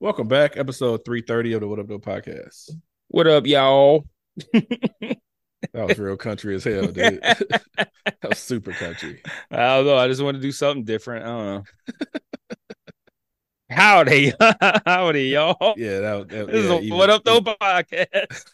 Welcome back, episode 330 of the What Up, Though podcast. What up, y'all? That was real country as hell, dude. that was super country. I don't know. I just want to do something different. I don't know. Howdy, howdy, y'all. Yeah, that was that, This yeah, is a even- What Up Though podcast.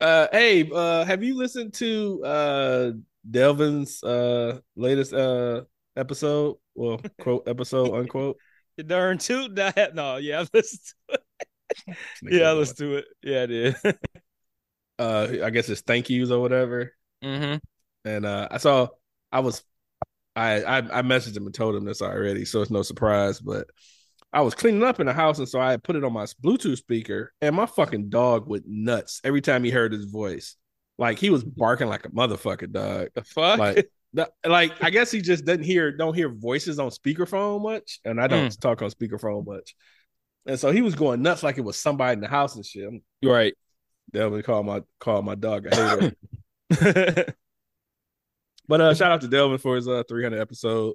Uh, hey, uh, have you listened to uh Delvin's uh latest uh episode? Well, quote episode unquote. You darn toot that. No, yeah, I listened to it. Yeah, let's do it. Yeah, I. Uh, I guess it's thank yous or whatever. mm-hmm. And uh, I saw I was I, I I messaged him and told him this already, so it's no surprise. But I was cleaning up in the house, and so I put it on my Bluetooth speaker, and my fucking dog went nuts every time he heard his voice. Like he was barking like a motherfucker dog. The fuck? Like the, like I guess he just doesn't hear don't hear voices on speakerphone much, and I don't talk on speakerphone much. And so he was going nuts like it was somebody in the house and shit. I'm right. Delvin call my call my dog a hater. But uh, shout out to Delvin for his uh 300 episode.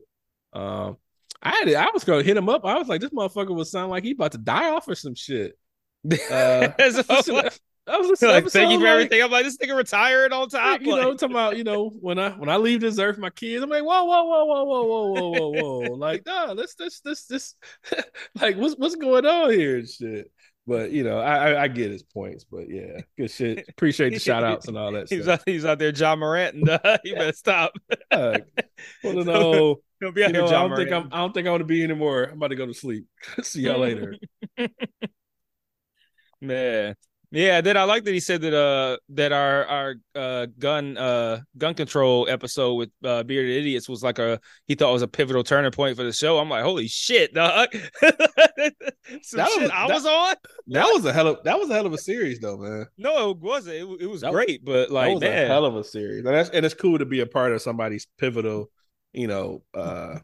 Um, I had I was gonna hit him up. I was like, this motherfucker would sound like he about to die off or some shit. Uh, So, I was listening. like, thank you for like, everything. I'm like, this nigga retired on top. You know, talking about you know when I when I leave this earth, my kids. I'm like, whoa, whoa, whoa, whoa, whoa, whoa, whoa, whoa, whoa. like, nah, let's this this this like what's what's going on here and shit. But you know, I, I I get his points. But yeah, good shit. Appreciate the shout outs and all that he's stuff. out, he was out there, Ja Morant, and uh, he better stop. Uh, well, no, He'll be out you here, I don't think I'm. I don't think I want to be anymore. I'm about to go to sleep. See y'all later. Man. Yeah, then I like that he said that uh that our our uh gun uh gun control episode with uh bearded idiots was like a he thought was a pivotal turning point for the show. I'm like, holy shit, dog. That shit was- I that- was on. That was a hell of. That was a hell of a series, though, man. No, it wasn't. It, it was That- great, but like that a hell of a series, and that's and it's cool to be a part of somebody's pivotal, you know, uh,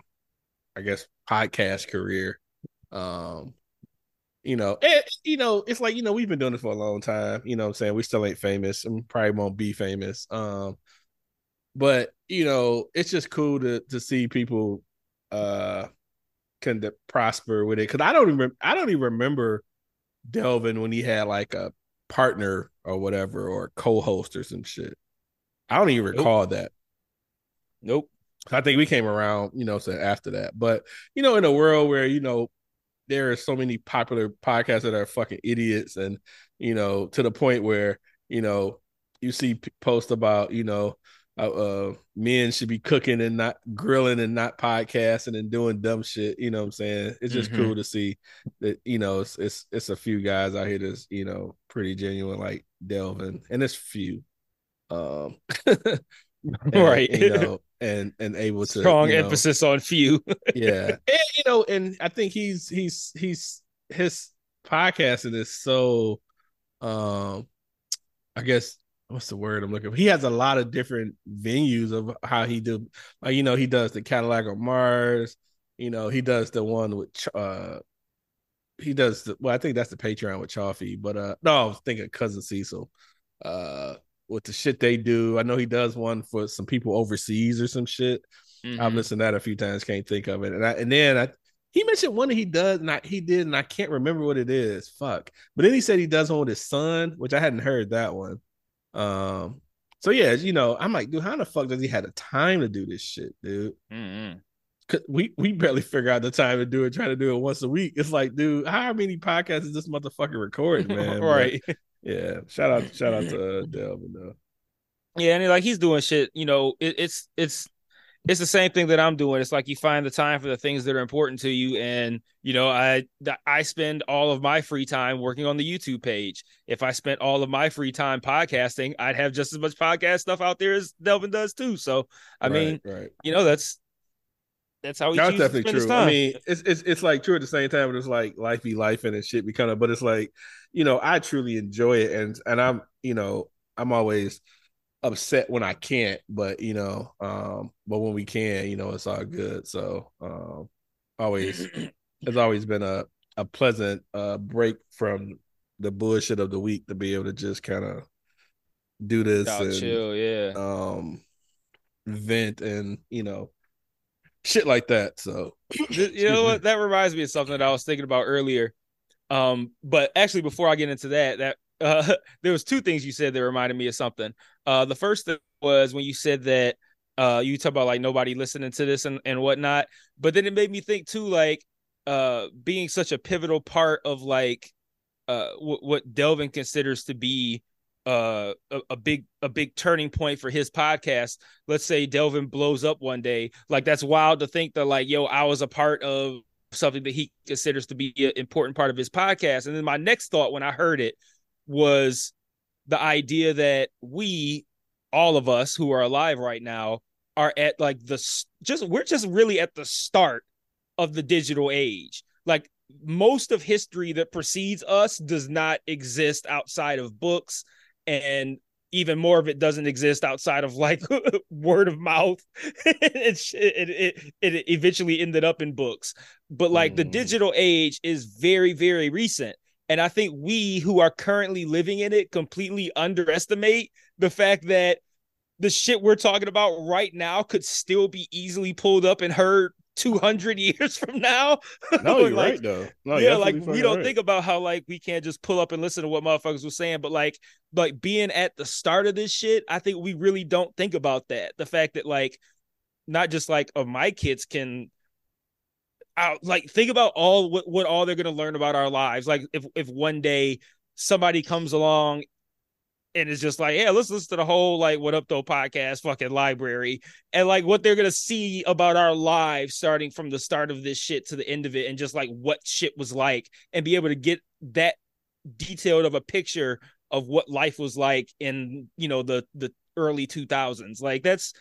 I guess podcast career. Um, you know, it, you know, it's like you know we've been doing this for a long time. You know, what I'm saying we still ain't famous and probably won't be famous. Um, but you know, it's just cool to to see people, uh, can to prosper with it because I don't even I don't even remember Delvin when he had like a partner or whatever or co-host or some shit. I don't even Nope. recall that. nope. I think we came around, you know, so after that. But you know, in a world where you know there are so many popular podcasts that are fucking idiots, and you know, to the point where you know you see posts about you know uh, uh men should be cooking and not grilling and not podcasting and doing dumb shit. You know what I'm saying? It's just Mhm. cool to see that you know it's it's it's a few guys out here that's you know pretty genuine like Delvin, and it's few. Um, and, Right. you know, and and able to Strong you know, emphasis on few. yeah, and you know, and I think he's he's he's his podcasting is so, um, I guess what's the word I'm looking for? He has a lot of different venues of how he do, like you know, he does the Cadillac on Mars, you know, he does the one with uh. He does the well, I think that's the Patreon with Chaffee, but uh no, I was thinking cousin Cecil. Uh with the shit they do. I know he does one for some people overseas or some shit. Mm-hmm. I've listened to that a few times, can't think of it. And I, and then I he mentioned one that he does, and I, he did, and I can't remember what it is. Fuck. But then he said he does one with his son, which I hadn't heard that one. Um. So yeah, you know, I'm like, dude, how the fuck does he have the time to do this shit, dude? Mhm. 'Cause we we barely figure out the time to do it. Trying to do it once a week. It's like, dude, how many podcasts is this motherfucker recording, man? But, right. Yeah. Shout out, shout out to uh, Delvin though. Yeah, and he- like he's doing shit. You know, it, it's it's it's the same thing that I'm doing. It's like you find the time for the things that are important to you, and you know, I I spend all of my free time working on the YouTube page. If I spent all of my free time podcasting, I'd have just as much podcast stuff out there as Delvin does too. So I Right, mean, right. you know, that's that's how he That's definitely true. I mean, it's it's it's like true at the same time, but it's like life be life and shit be kind of. But it's like, you know, I truly enjoy it, and and I'm, you know, I'm always upset when I can't, but you know, um, but when we can, you know, it's all good. So, um, always, it's always been a a pleasant uh break from the bullshit of the week to be able to just kind of do this and chill, yeah. um vent and you know shit like that. So you know what? That reminds me of something that I was thinking about earlier. Um, but actually, before I get into that, that uh, there was two things you said that reminded me of something. Uh, the first thing was when you said that uh, you talk about like nobody listening to this and, and whatnot. But then it made me think too, like uh, being such a pivotal part of like uh, w- what Delvin considers to be uh a, a big a big turning point for his podcast. Let's say delvin blows up one day. Like that's wild to think that like yo i was a part of something that he considers to be an important part of his podcast. And then my next thought when i heard it was the idea that we all of us who are alive right now are at like the just we're just really at the start of the digital age. Like most of history that precedes us does not exist outside of books and even more of it doesn't exist outside of like word of mouth. It, it, it, it eventually ended up in books. But like the Mm. digital age is very very recent. And i think we who are currently living in it completely underestimate the fact that the shit we're talking about right now could still be easily pulled up and heard 200 years from now no, you're Like, right though. No, yeah, like we don't right. think about how like we can't just pull up and listen to what motherfuckers were saying, but like like being at the start of this shit, I think we really don't think about that. The fact that like not just like of my kids can out like think about all what, what all they're gonna learn about our lives. Like if if one day somebody comes along and it's just like, yeah, let's listen to the whole like what up though podcast fucking library and like what they're gonna see about our lives starting from the start of this shit to the end of it and just like what shit was like and be able to get that detailed of a picture of what life was like in you know the the early 2000s like that's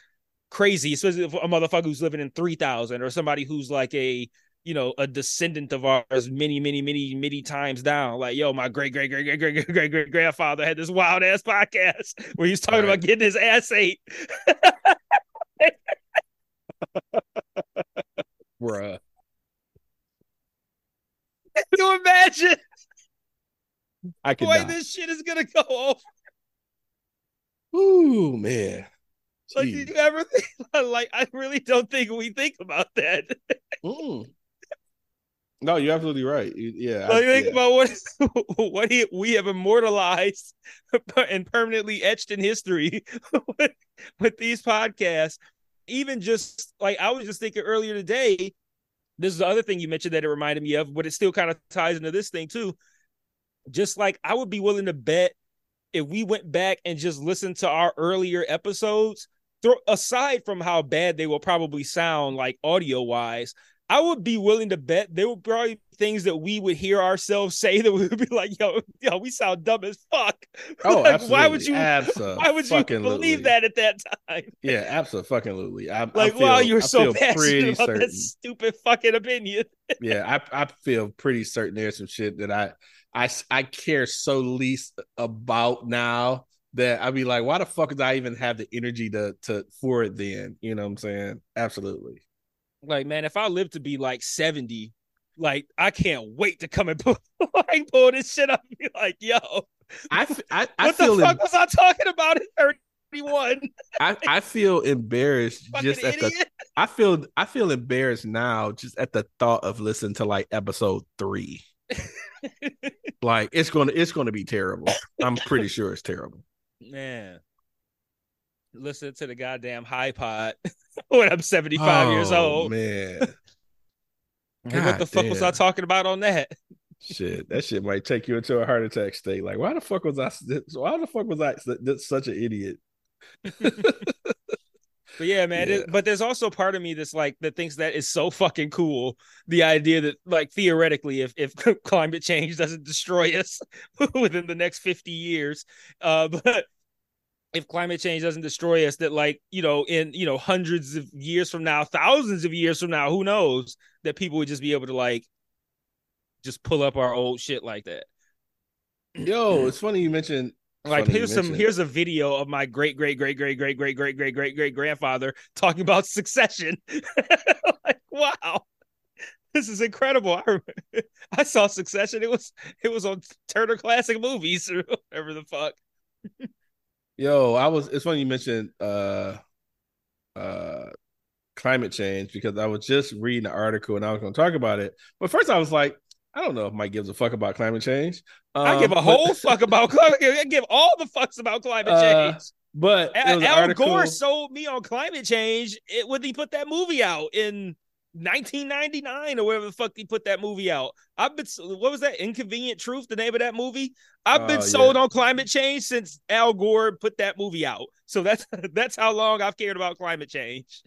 crazy especially a motherfucker who's living in 3000 or somebody who's like a you know, a descendant of ours many, many, many, many times down. Like, yo, my great, great, great, great, great, great, great, great grandfather had this wild ass podcast where he was talking right. about getting his ass ate. Bruh. Can you imagine? I can. way this shit is gonna go off. Ooh, man. Like, did you ever think? Like, I really don't think we think about that. mm. No, you're absolutely right. Yeah, I- Like think yeah. about what what he, we have immortalized and permanently etched in history with, with these podcasts. Even just like I was just thinking earlier today, this is the other thing you mentioned that it reminded me of, but it still kind of ties into this thing too. Just like I would be willing to bet if we went back and just listened to our earlier episodes, throw aside from how bad they will probably sound like audio wise, I would be willing to bet there were probably things that we would hear ourselves say that we would be like, yo, yo, we sound dumb as fuck. Oh, Like, absolutely. why would you Abso- why would you believe that at that time? Yeah, absolutely. I, Like, I feel, wow, you're I so passionate about certain. that stupid fucking opinion. Yeah, I I feel pretty certain there's some shit that I I I care so least about now that I'd be like, why the fuck did I even have the energy to to for it then? You know what I'm saying? Absolutely. Like, man, if I live to be like 70, like I can't wait to come and pull, like, pull this shit up and be like, yo, I f- I, I what the feel fuck em- was I talking about at 31? I, I feel embarrassed just at the. I feel I feel embarrassed now just at the thought of listening to like episode three. like it's gonna it's gonna be terrible. I'm pretty sure it's terrible. Man. Listen to the goddamn high pod when I'm 75 years Oh, old. man. Like, what the fuck was I talking about on that? Shit, that shit might take you into a heart attack state. Like, why the fuck was I? Why the fuck was I such an idiot? But yeah, man. Yeah. it- but there's also part of me that's like that thinks that is so fucking cool. The idea that like theoretically, if if climate change doesn't destroy us within the next 50 years, uh, but if climate change doesn't destroy us that like you know in you know hundreds of years from now thousands of years from now who knows that people would just be able to like just pull up our old shit like that. Yo, it's funny you mentioned. like funny here's some mentioned- here's a video of my great great great great great great great great great great grandfather talking about succession. Like wow. This is incredible. I, remember, I saw succession. It was it was on turner classic movies or whatever the fuck Yo, I was. It's funny you mentioned uh, uh, climate change because I was just reading an article and I was going to talk about it. But first, I was like, I don't know if Mike gives a fuck about climate change. I give Um, a but- whole fuck about climate. I give all the fucks about climate Uh, change. But it Al, Al. Gore sold me on climate change it, when he put that movie out in 1999 or whatever the fuck he put that movie out. I've been what was that? Inconvenient Truth, the name of that movie. I've been Oh, sold yeah. on climate change since Al Gore put that movie out. So that's that's how long I've cared about climate change.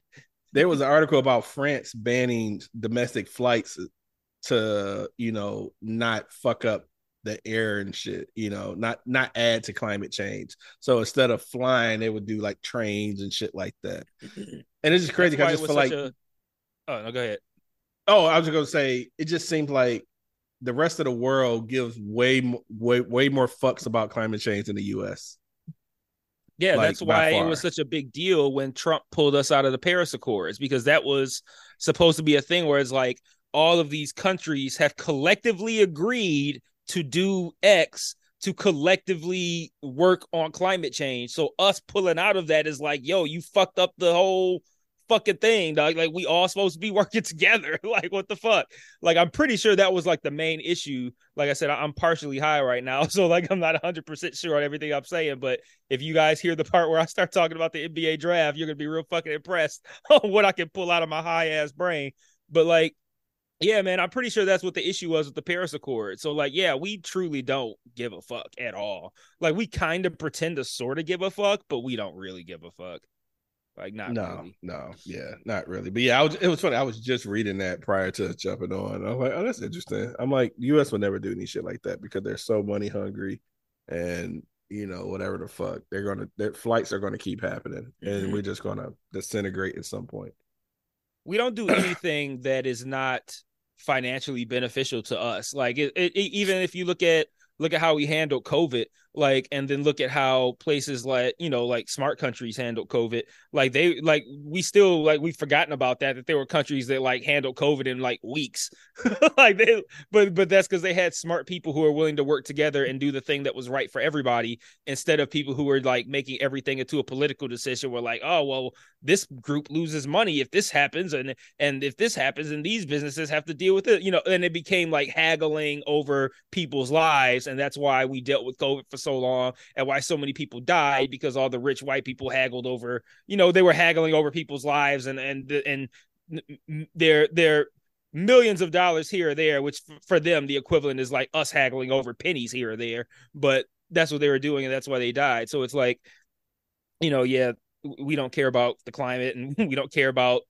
there was an article about France banning domestic flights to, you know, not fuck up the air and shit, you know, not not add to climate change. So instead of flying, they would do like trains and shit like that. And it's just crazy because I just feel like, a- oh no, go ahead. oh, I was just gonna say, it just seems like the rest of the world gives way mo- way way more fucks about climate change than the U.S. Yeah, like, that's why it was such a big deal when Trump pulled us out of the Paris Accords because that was supposed to be a thing where it's like all of these countries have collectively agreed to do X to collectively work on climate change. So us pulling out of that is like, yo, you fucked up the whole fucking thing, dog. Like we all supposed to be working together. like what the fuck? Like I'm pretty sure that was like the main issue. Like I said, I'm partially high right now, so like I'm not 100% sure on everything I'm saying, but if you guys hear the part where I start talking about the NBA draft, you're gonna be real fucking impressed on what I can pull out of my high ass brain. But like, yeah, man, I'm pretty sure that's what the issue was with the Paris Accord. So like, yeah, we truly don't give a fuck at all. Like we kind of pretend to sort of give a fuck, but we don't really give a fuck. Like not no, really. no, yeah, not really. But yeah, I was, it was funny. I was just reading that prior to jumping on. I was like, oh, that's interesting. I'm like, U.S. would never do any shit like that because they're so money hungry, and you know whatever the fuck they're gonna, their flights are gonna keep happening, and Mhm. we're just gonna disintegrate at some point. we don't do anything that is not financially beneficial to us like it, it, even if you look at look at how we handle covid like and then look at how places like you know like smart countries handle covid. Like they like we still like we've forgotten about that that there were countries that like handle covid in like weeks. Like they but but that's because they had smart people who are willing to work together and do the thing that was right for everybody instead of people who were like making everything into a political decision where like oh well this group loses money if this happens and and if this happens and these businesses have to deal with it you know and it became like haggling over people's lives and that's why we dealt with covid for so long and why so many people died because all the rich white people haggled over you know they were haggling over people's lives and and and they're they're millions of dollars here or there which for them the equivalent is like us haggling over pennies here or there but that's what they were doing and that's why they died. So it's like you know yeah we don't care about the climate and we don't care about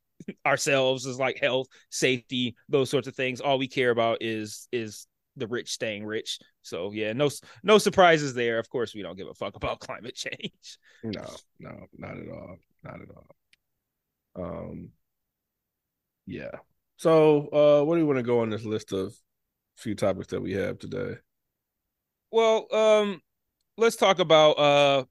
ourselves as like health safety those sorts of things. All we care about is is the rich staying rich so yeah no no surprises there of course we don't give a fuck about climate change No, no, not at all, not at all. Um, yeah. So, uh, what do you want to go on this list of few topics that we have today? well um let's talk about uh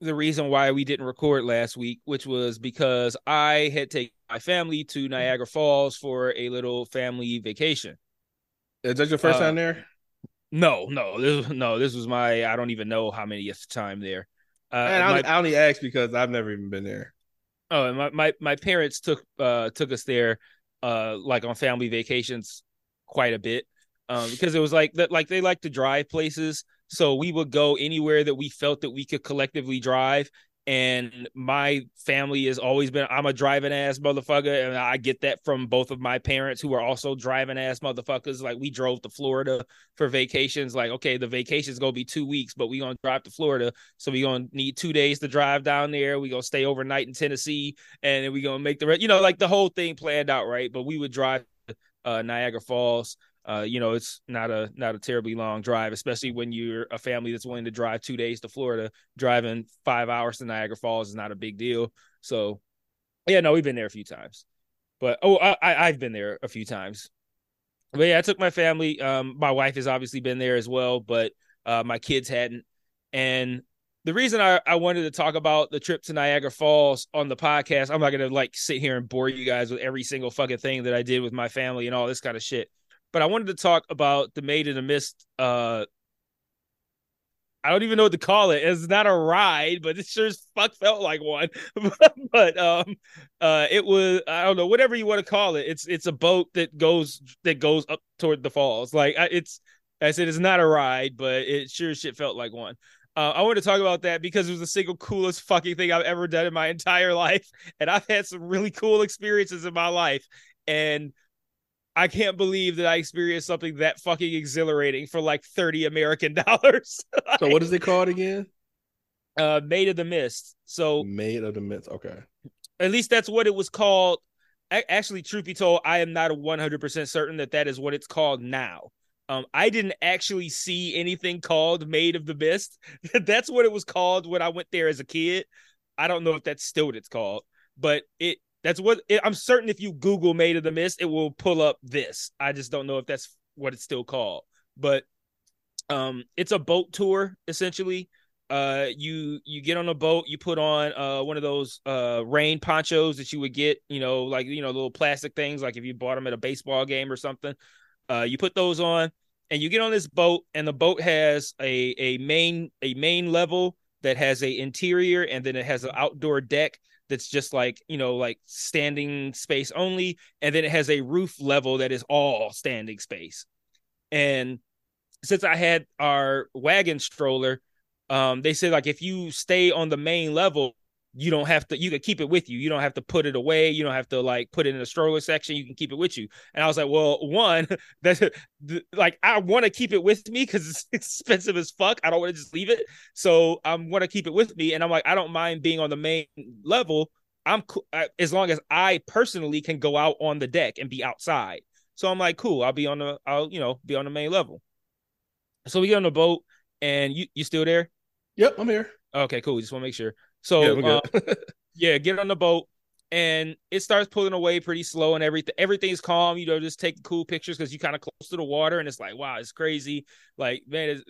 the reason why we didn't record last week which was because i had taken my family to niagara falls for a little family vacation Is that your first Uh, time there? no no this no this was my i don't even know how many time there uh Man, I, my- only, I only asked because I've never even been there. Oh, and my, my my parents took uh took us there uh like on family vacations quite a bit. Um because it was like that like they like to drive places. So we would go anywhere that we felt that we could collectively drive. And my family has always been I'm a driving ass motherfucker. And I get that from both of my parents who are also driving ass motherfuckers. Like we drove to Florida for vacations. Like, okay, the vacation's gonna be two weeks, but we gonna drive to Florida. So we gonna need two days to drive down there. We gonna stay overnight in Tennessee, and we gonna make the rest. You know, like the whole thing planned out, right? But we would drive to, uh, Niagara Falls. Uh, you know, it's not a not a terribly long drive, especially when you're a family that's willing to drive two days to Florida. Driving five hours to Niagara Falls is not a big deal. So, yeah, no, we've been there a few times. But oh, I, I've been there a few times. But yeah, I took my family. Um, my wife has obviously been there as well, but uh, my kids hadn't. And the reason I, I wanted to talk about the trip to Niagara Falls on the podcast, I'm not gonna like sit here and bore you guys with every single fucking thing that I did with my family and all this kind of shit. But I wanted to talk about the Maid in the Mist uh I don't even know what to call it. It's not a ride, but it sure as fuck felt like one. but um, uh, it was I don't know whatever you want to call it. It's it's a boat that goes that goes up toward the falls. Like it's I said, it's not a ride, but it sure as shit felt like one. Uh, I want to talk about that because it was the single coolest fucking thing I've ever done in my entire life, and I've had some really cool experiences in my life, and I can't believe that I experienced something that fucking exhilarating for like 30 American dollars. so what is it called again? Uh Maid of the Mist. So Maid of the Mist. Okay. At least that's what it was called. Actually, truth be told, I am not 100% certain that that is what it's called now. Um, I didn't actually see anything called Maid of the Mist. that's what it was called when I went there as a kid. I don't know if that's still what it's called, but it that's what it, I'm certain if you Google Maid of the Mist, it will pull up this. I just don't know if that's what it's still called. But um it's a boat tour essentially. Uh you you get on a boat, you put on uh one of those uh rain ponchos that you would get, you know, like you know, little plastic things like if you bought them at a baseball game or something. Uh you put those on and you get on this boat and the boat has a a main a main level that has a interior and then it has an outdoor deck that's just like you know like standing space only and then it has a roof level that is all standing space. And since i had our wagon stroller um they said like if you stay on the main level you don't have to you can keep it with you. You don't have to put it away. You don't have to like put it in a stroller section. You can keep it with you. And i was like well one that's like i want to keep it with me because it's expensive as fuck. I don't want to just leave it. So i want to keep it with me. And i'm like i don't mind being on the main level. I'm as long as i personally can go out on the deck and be outside. So i'm like cool. I'll be on the i'll you know be on the main level. So we get on the boat and you you still there? Yep i'm here. Okay cool. Just want to make sure so yeah, uh, yeah, get on the boat and it starts pulling away pretty slow and everything everything's calm you know just take cool pictures because you kind of close to the water and it's like wow it's crazy. Like man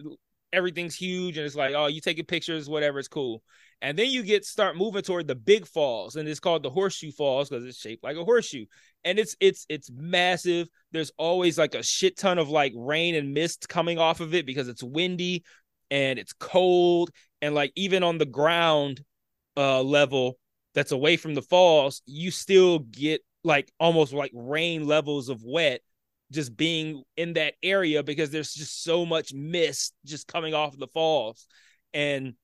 everything's huge and it's like oh you taking pictures whatever it's cool. And then you get start moving toward the big falls and it's called the horseshoe falls because it's shaped like a horseshoe. And it's it's it's massive. There's always like a shit ton of like rain and mist coming off of it because it's windy and it's cold. And like even on the ground uh level that's away from the falls, you still get like almost like rain levels of wet just being in that area because there's just so much mist just coming off of the falls. And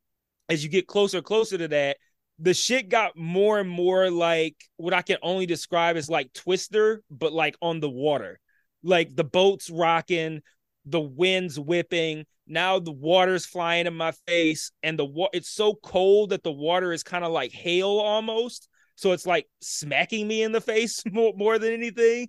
as you get closer closer to that, the shit got more and more like what I can only describe as like Twister, but like on the water. Like the boat's rocking, the wind's whipping, now the water's flying in my face and the wa- it's so cold that the water is kind of like hail almost. So it's like smacking me in the face more, more than anything.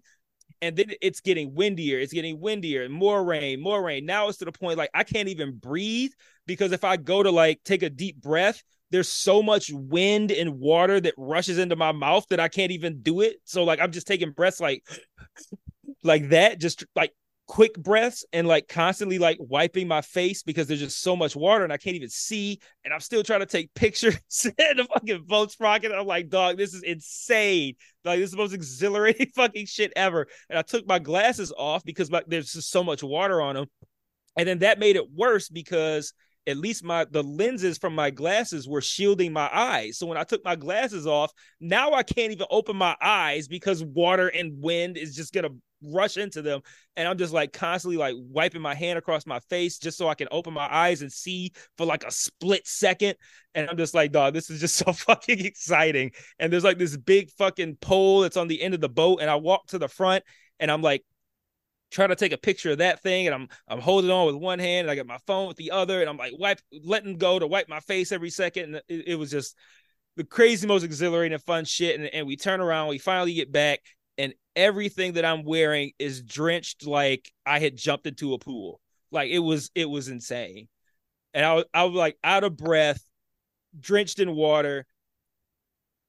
And then it's getting windier it's getting windier and more rain more rain. Now it's to the point like i can't even breathe because if i go to like take a deep breath there's so much wind and water that rushes into my mouth that i can't even do it. So like i'm just taking breaths like like that just like quick breaths and like constantly like wiping my face because there's just so much water and I can't even see. And I'm still trying to take pictures and the fucking boat's rocking. I'm like, dog, this is insane. Like, this is the most exhilarating fucking shit ever. And I took my glasses off because my, there's just so much water on them. And then that made it worse because at least my the lenses from my glasses were shielding my eyes. So when I took my glasses off, now I can't even open my eyes because water and wind is just gonna rush into them and i'm just like constantly like wiping my hand across my face just so i can open my eyes and see for like a split second and i'm just like dog this is just so fucking exciting. And there's like this big fucking pole that's on the end of the boat and i walk to the front and i'm like trying to take a picture of that thing and I'm I'm holding on with one hand and I got my phone with the other and I'm like wipe letting go to wipe my face every second and it, it was just the crazy most exhilarating fun shit and, and we turn around we finally get back and everything that I'm wearing is drenched like I had jumped into a pool. Like it was it was insane. And I was I was like out of breath, drenched in water,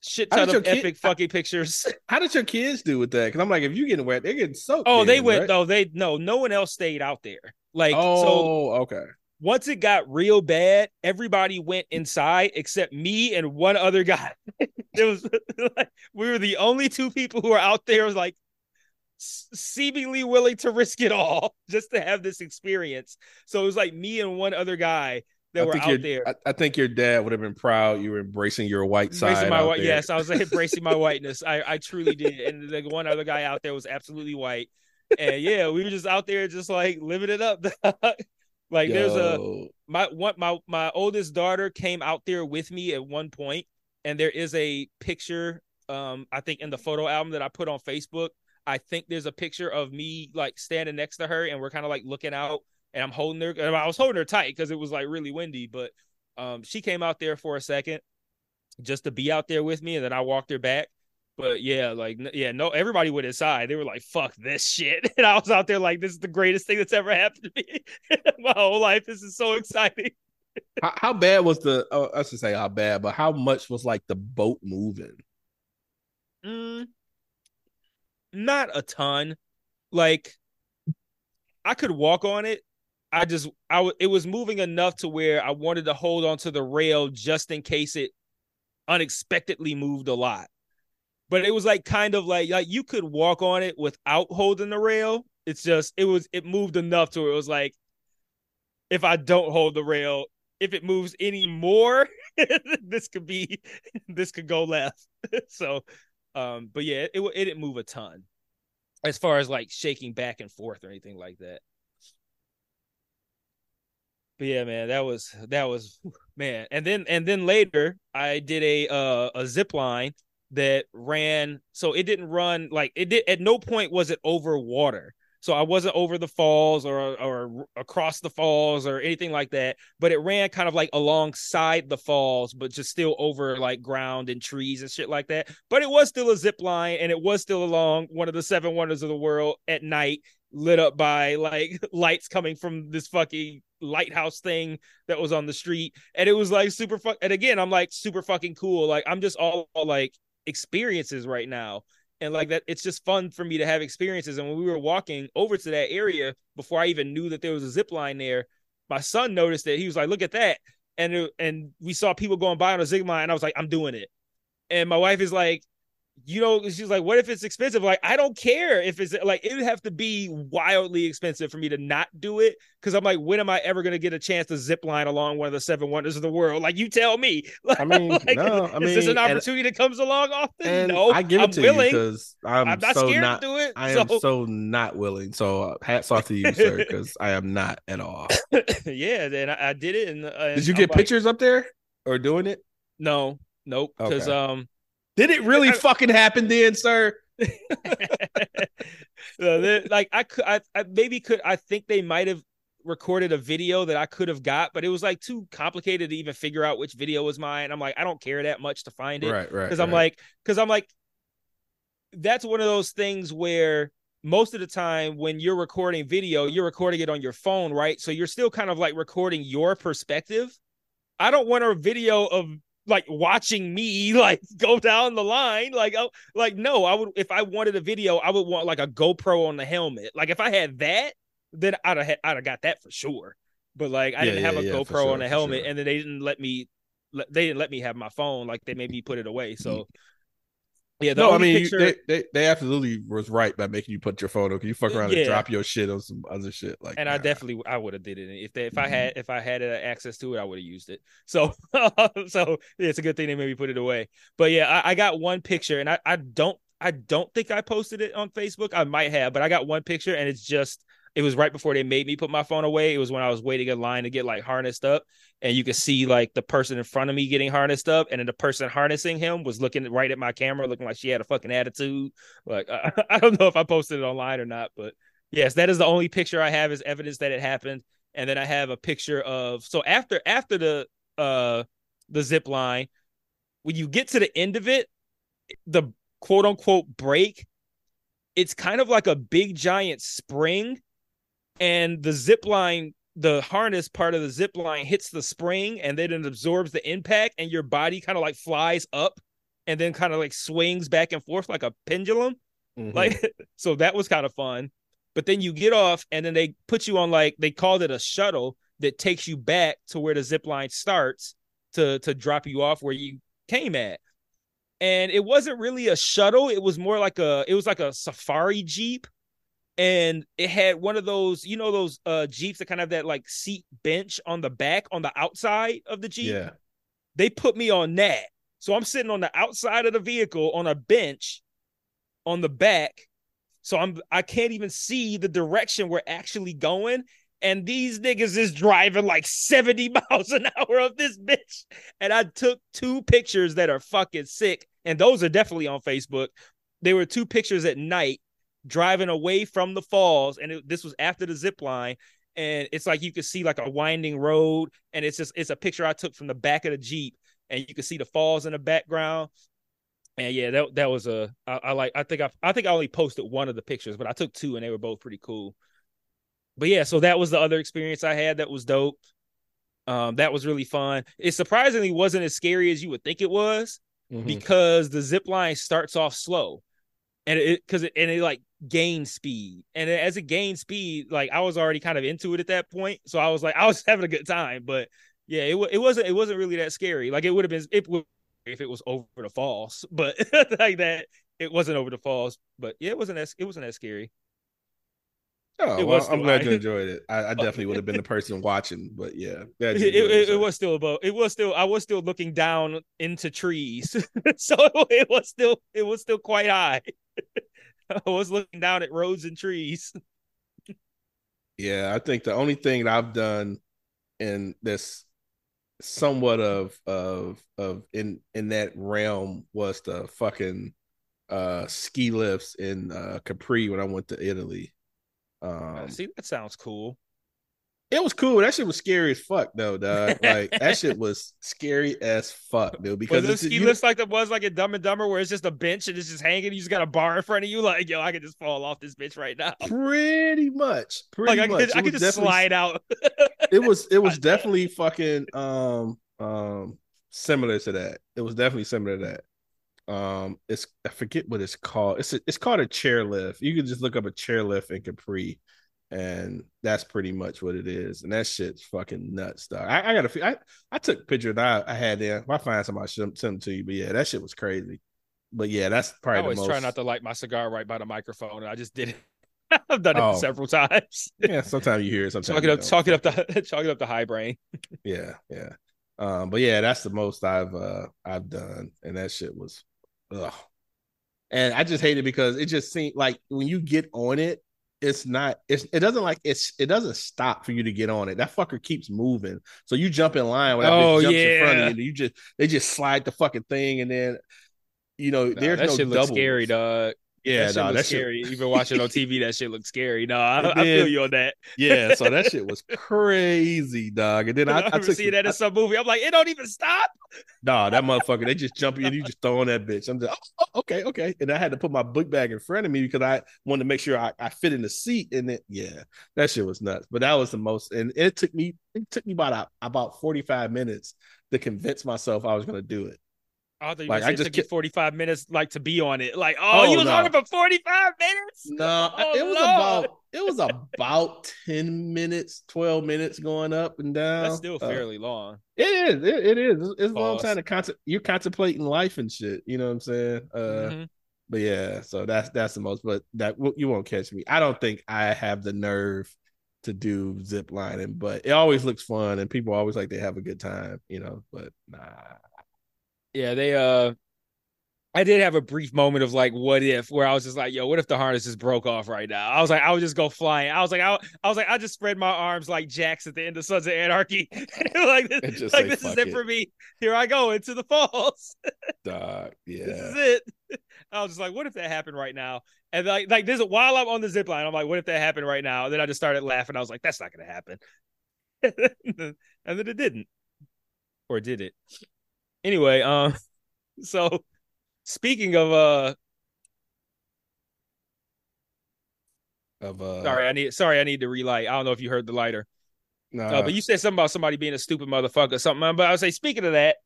shit ton of your kid- epic fucking pictures. How did your kids do with that? Because I'm like, if you getting wet, they're getting soaked. Oh, they went right? though. They no, no one else stayed out there. Like so Oh, okay. Once it got real bad, everybody went inside except me and one other guy. it was like we were the only two people who were out there like seemingly willing to risk it all just to have this experience. So it was like me and one other guy that I were out your- there. I, I think your dad would have been proud you were embracing your white side. My white, there. yes, I was embracing my whiteness. I, I truly did, and the one other guy out there was absolutely white, and yeah, we were just out there, just like living it up. Like there's a my one my my oldest daughter came out there with me at one point and there is a picture um i think in the photo album that i put on facebook. I think there's a picture of me like standing next to her and we're kind of like looking out and i'm holding her and i was holding her tight because it was like really windy but um she came out there for a second just to be out there with me and then i walked her back but yeah like yeah no everybody went inside they were like fuck this shit and i was out there like this is the greatest thing that's ever happened to me my whole life this is so exciting how, how bad was the? Oh, I should say how bad, but how much was like the boat moving? Mm, not a ton. Like I could walk on it. I just I w- it was moving enough to where I wanted to hold onto the rail just in case it unexpectedly moved a lot. But it was like kind of like like you could walk on it without holding the rail. It's just it was it moved enough to it was like if I don't hold the rail, if it moves any more, this could be this could go left. so um, but yeah, it, it didn't move a ton as far as like shaking back and forth or anything like that. But yeah, man, that was that was man. And then and then later I did a uh a zip line that ran so it didn't run like it did at no point was it over water. So I wasn't over the falls or or across the falls or anything like that, but it ran kind of like alongside the falls, but just still over like ground and trees and shit like that. But it was still a zip line and it was still along one of the seven wonders of the world at night, lit up by like lights coming from this fucking lighthouse thing that was on the street. And it was like super fuck and again, I'm like super fucking cool. Like I'm just all, all like experiences right now. And like that it's just fun for me to have experiences. And when we were walking over to that area before i even knew that there was a zip line there my son noticed it. He was like look at that. And it, and we saw people going by on a zip line and i was like i'm doing it. And my wife is like you know she's like what if it's expensive like i don't care if it's like it would have to be wildly expensive for me to not do it because i'm like when am i ever going to get a chance to zip line along one of the seven wonders of the world like you tell me I mean, Like, no, I mean, is this an and- opportunity that comes along often no I give it I'm to willing you because I'm, I'm not so scared not. to do it. I so, am so not willing. So uh, hats off to you, sir, because I am not at all. yeah, then I, I did it. And, uh, and Did you I'm get like, pictures up there or doing it? No, nope. Because Okay. um, Did it really fucking happen then, sir? like I could, I, I maybe could. I think they might have recorded a video that I could have got, but it was like too complicated to even figure out which video was mine. I'm like, I don't care that much to find it. Right, right. because I'm right. like, because I'm like, that's one of those things where most of the time when you're recording video, you're recording it on your phone, right? So you're still kind of like recording your perspective. I don't want a video of like watching me like go down the line. Like, oh, like no, I would if I wanted a video, I would want like a GoPro on the helmet. Like if I had that, then I'd have had, I'd have got that for sure. But like I Yeah, didn't yeah, have a yeah, GoPro sure, on the helmet, sure. and then they didn't let me. They didn't let me have my phone. Like they made me put it away. So yeah, no, I mean picture. they, they they absolutely was right by making you put your phone up. You fuck around Yeah. and drop your shit on some other shit like. and I definitely I would have did it if they if I Mhm. had if I had uh, access to it I would have used it. So so yeah, it's a good thing they made me put it away. But yeah, I, I got one picture and I I don't I don't think I posted it on Facebook. I might have, but I got one picture and it's just it was right before they made me put my phone away. It was when I was waiting in line to get like harnessed up, and you could see like the person in front of me getting harnessed up, and then the person harnessing him was looking right at my camera, looking like she had a fucking attitude. Like I, I don't know if I posted it online or not, but yes, that is the only picture I have as evidence that it happened. And then I have a picture of so after after the uh the zip line, when you get to the end of it, the quote unquote break it's kind of like a big giant spring, and the zip line, the harness part of the zip line hits the spring, and then it absorbs the impact, and your body kind of like flies up, and then kind of like swings back and forth like a pendulum. Mhm. Like, so that was kind of fun. But then you get off, and then they put you on like they called it a shuttle that takes you back to where the zip line starts to to drop you off where you came at. And it wasn't really a shuttle; it was more like a it was like a safari jeep, and it had one of those you know those uh jeeps that kind of have that like seat bench on the back on the outside of the jeep yeah. they put me on that. So I'm sitting on the outside of the vehicle on a bench on the back. So I'm I can't even see the direction we're actually going. And these niggas is driving like 70 miles an hour of this bitch. And I took two pictures that are fucking sick. And those are definitely on Facebook. They were two pictures at night driving away from the falls. And it, this was after the zip line and it's like you could see like a winding road and it's just it's a picture i took from the back of the jeep and you can see the falls in the background and yeah that, that was a I, I like i think I, I think i only posted one of the pictures but i took two and they were both pretty cool but yeah so that was the other experience i had that was dope um that was really fun it surprisingly wasn't as scary as you would think it was Mhm. because the zip line starts off slow and it because it, and it like gains speed. And as it gained speed like i was already kind of into it at that point. So i was like i was having a good time but yeah it, it wasn't it wasn't really that scary. Like it would have been it would if it was over the falls but like that it wasn't over the falls but yeah it wasn't as it wasn't that scary. Oh, It well, was I'm glad you enjoyed it. I, I oh, definitely would have been the person watching, but yeah, it, it, it, was still above it was still i was still looking down into trees. So it was still it was still quite high i was looking down at roads and trees Yeah, I think the only thing that I've done in this somewhat of of of in in that realm was the fucking uh ski lifts in uh Capri when I went to Italy. Um see that sounds cool it was cool. That shit was scary as fuck though, dog. Like that shit was scary as fuck, dude. Because Was it ski you- lifts like that was like a Dumb and Dumber where it's just a bench and it's just hanging? You just got a bar in front of you, like yo, I could just fall off this bitch right now. pretty much, pretty Like I much. could, I could just slide out. it was it was definitely fucking um um similar to that. It was definitely similar to that. Um, it's I forget what it's called. It's a, it's called a chairlift. You can just look up a chairlift in Capri, and that's pretty much what it is. And that shit's fucking nuts, dog. I, I got a I I took pictures that I, I had there. If I find somebody, send send them to you. But yeah, that shit was crazy. But yeah, that's probably. I always the most. try not to light my cigar right by the microphone, and I just did it. I've done it Oh. several times. Yeah, sometimes you hear it. Sometimes Chalk it up, chalk it up chalk it up to high brain. Yeah, yeah. Um, but yeah, that's the most I've uh I've done, and that shit was ugh. And I just hate it because it just seemed like when you get on it, it's not it's it doesn't like it's it doesn't stop for you to get on it. That fucker keeps moving. So you jump in line when that Oh, bitch jumps in front of yeah. you, and you just they just slide the fucking thing and then you know, Nah, there's that no shit looks scary, dog. Yeah, that shit no, that shit scary. You've been watching on TV. That shit looks scary. No, I, I feel you on that. yeah, so that shit was crazy, dog. And then I, I, I took some- that in some movie. I'm like, it don't even stop. Nah, that motherfucker, they just jump in, you just throw on that bitch. I'm just, oh, oh, okay, okay. And I had to put my book bag in front of me because I wanted to make sure I, I fit in the seat. And then, yeah, that shit was nuts. But that was the most, and it took me, it took me about about 45 minutes to convince myself I was going to do it. I thought you Like, like, I just took you 45 minutes like to be on it. Like, oh, Oh, you was no. on it for 45 minutes? No, Oh, it was Lord. about, it was about 10 minutes, 12 minutes going up and down. That's still Uh, fairly long. It is. It, it is. It's a long time to contem- You're contemplating life and shit. You know what I'm saying? Uh, Mhm. But yeah, so that's that's the most. But that you won't catch me. I don't think I have the nerve to do zip lining, but it always looks fun, and people always like they have a good time. You know, but nah. Yeah, they uh I did have a brief moment of like, what if, where I was just like, yo, what if the harness just broke off right now? I was like, I would just go flying. I was like, I, I was like, I just spread my arms like Jax at the end of Sons of Anarchy. like this, like say, this is it it." for me. Here I go into the falls. Dog, This is it. I was just like, what if that happened right now? And like, like this while I'm on the zip line, I'm like, what if that happened right now? And then I just started laughing. I was like, that's not gonna happen. and then it didn't. Or did it? Anyway, um, so speaking of uh of uh Sorry, I need sorry, I need to relight. I don't know if you heard the lighter. nah, Uh, but you said something about somebody being a stupid motherfucker or something. But I would say, speaking of that,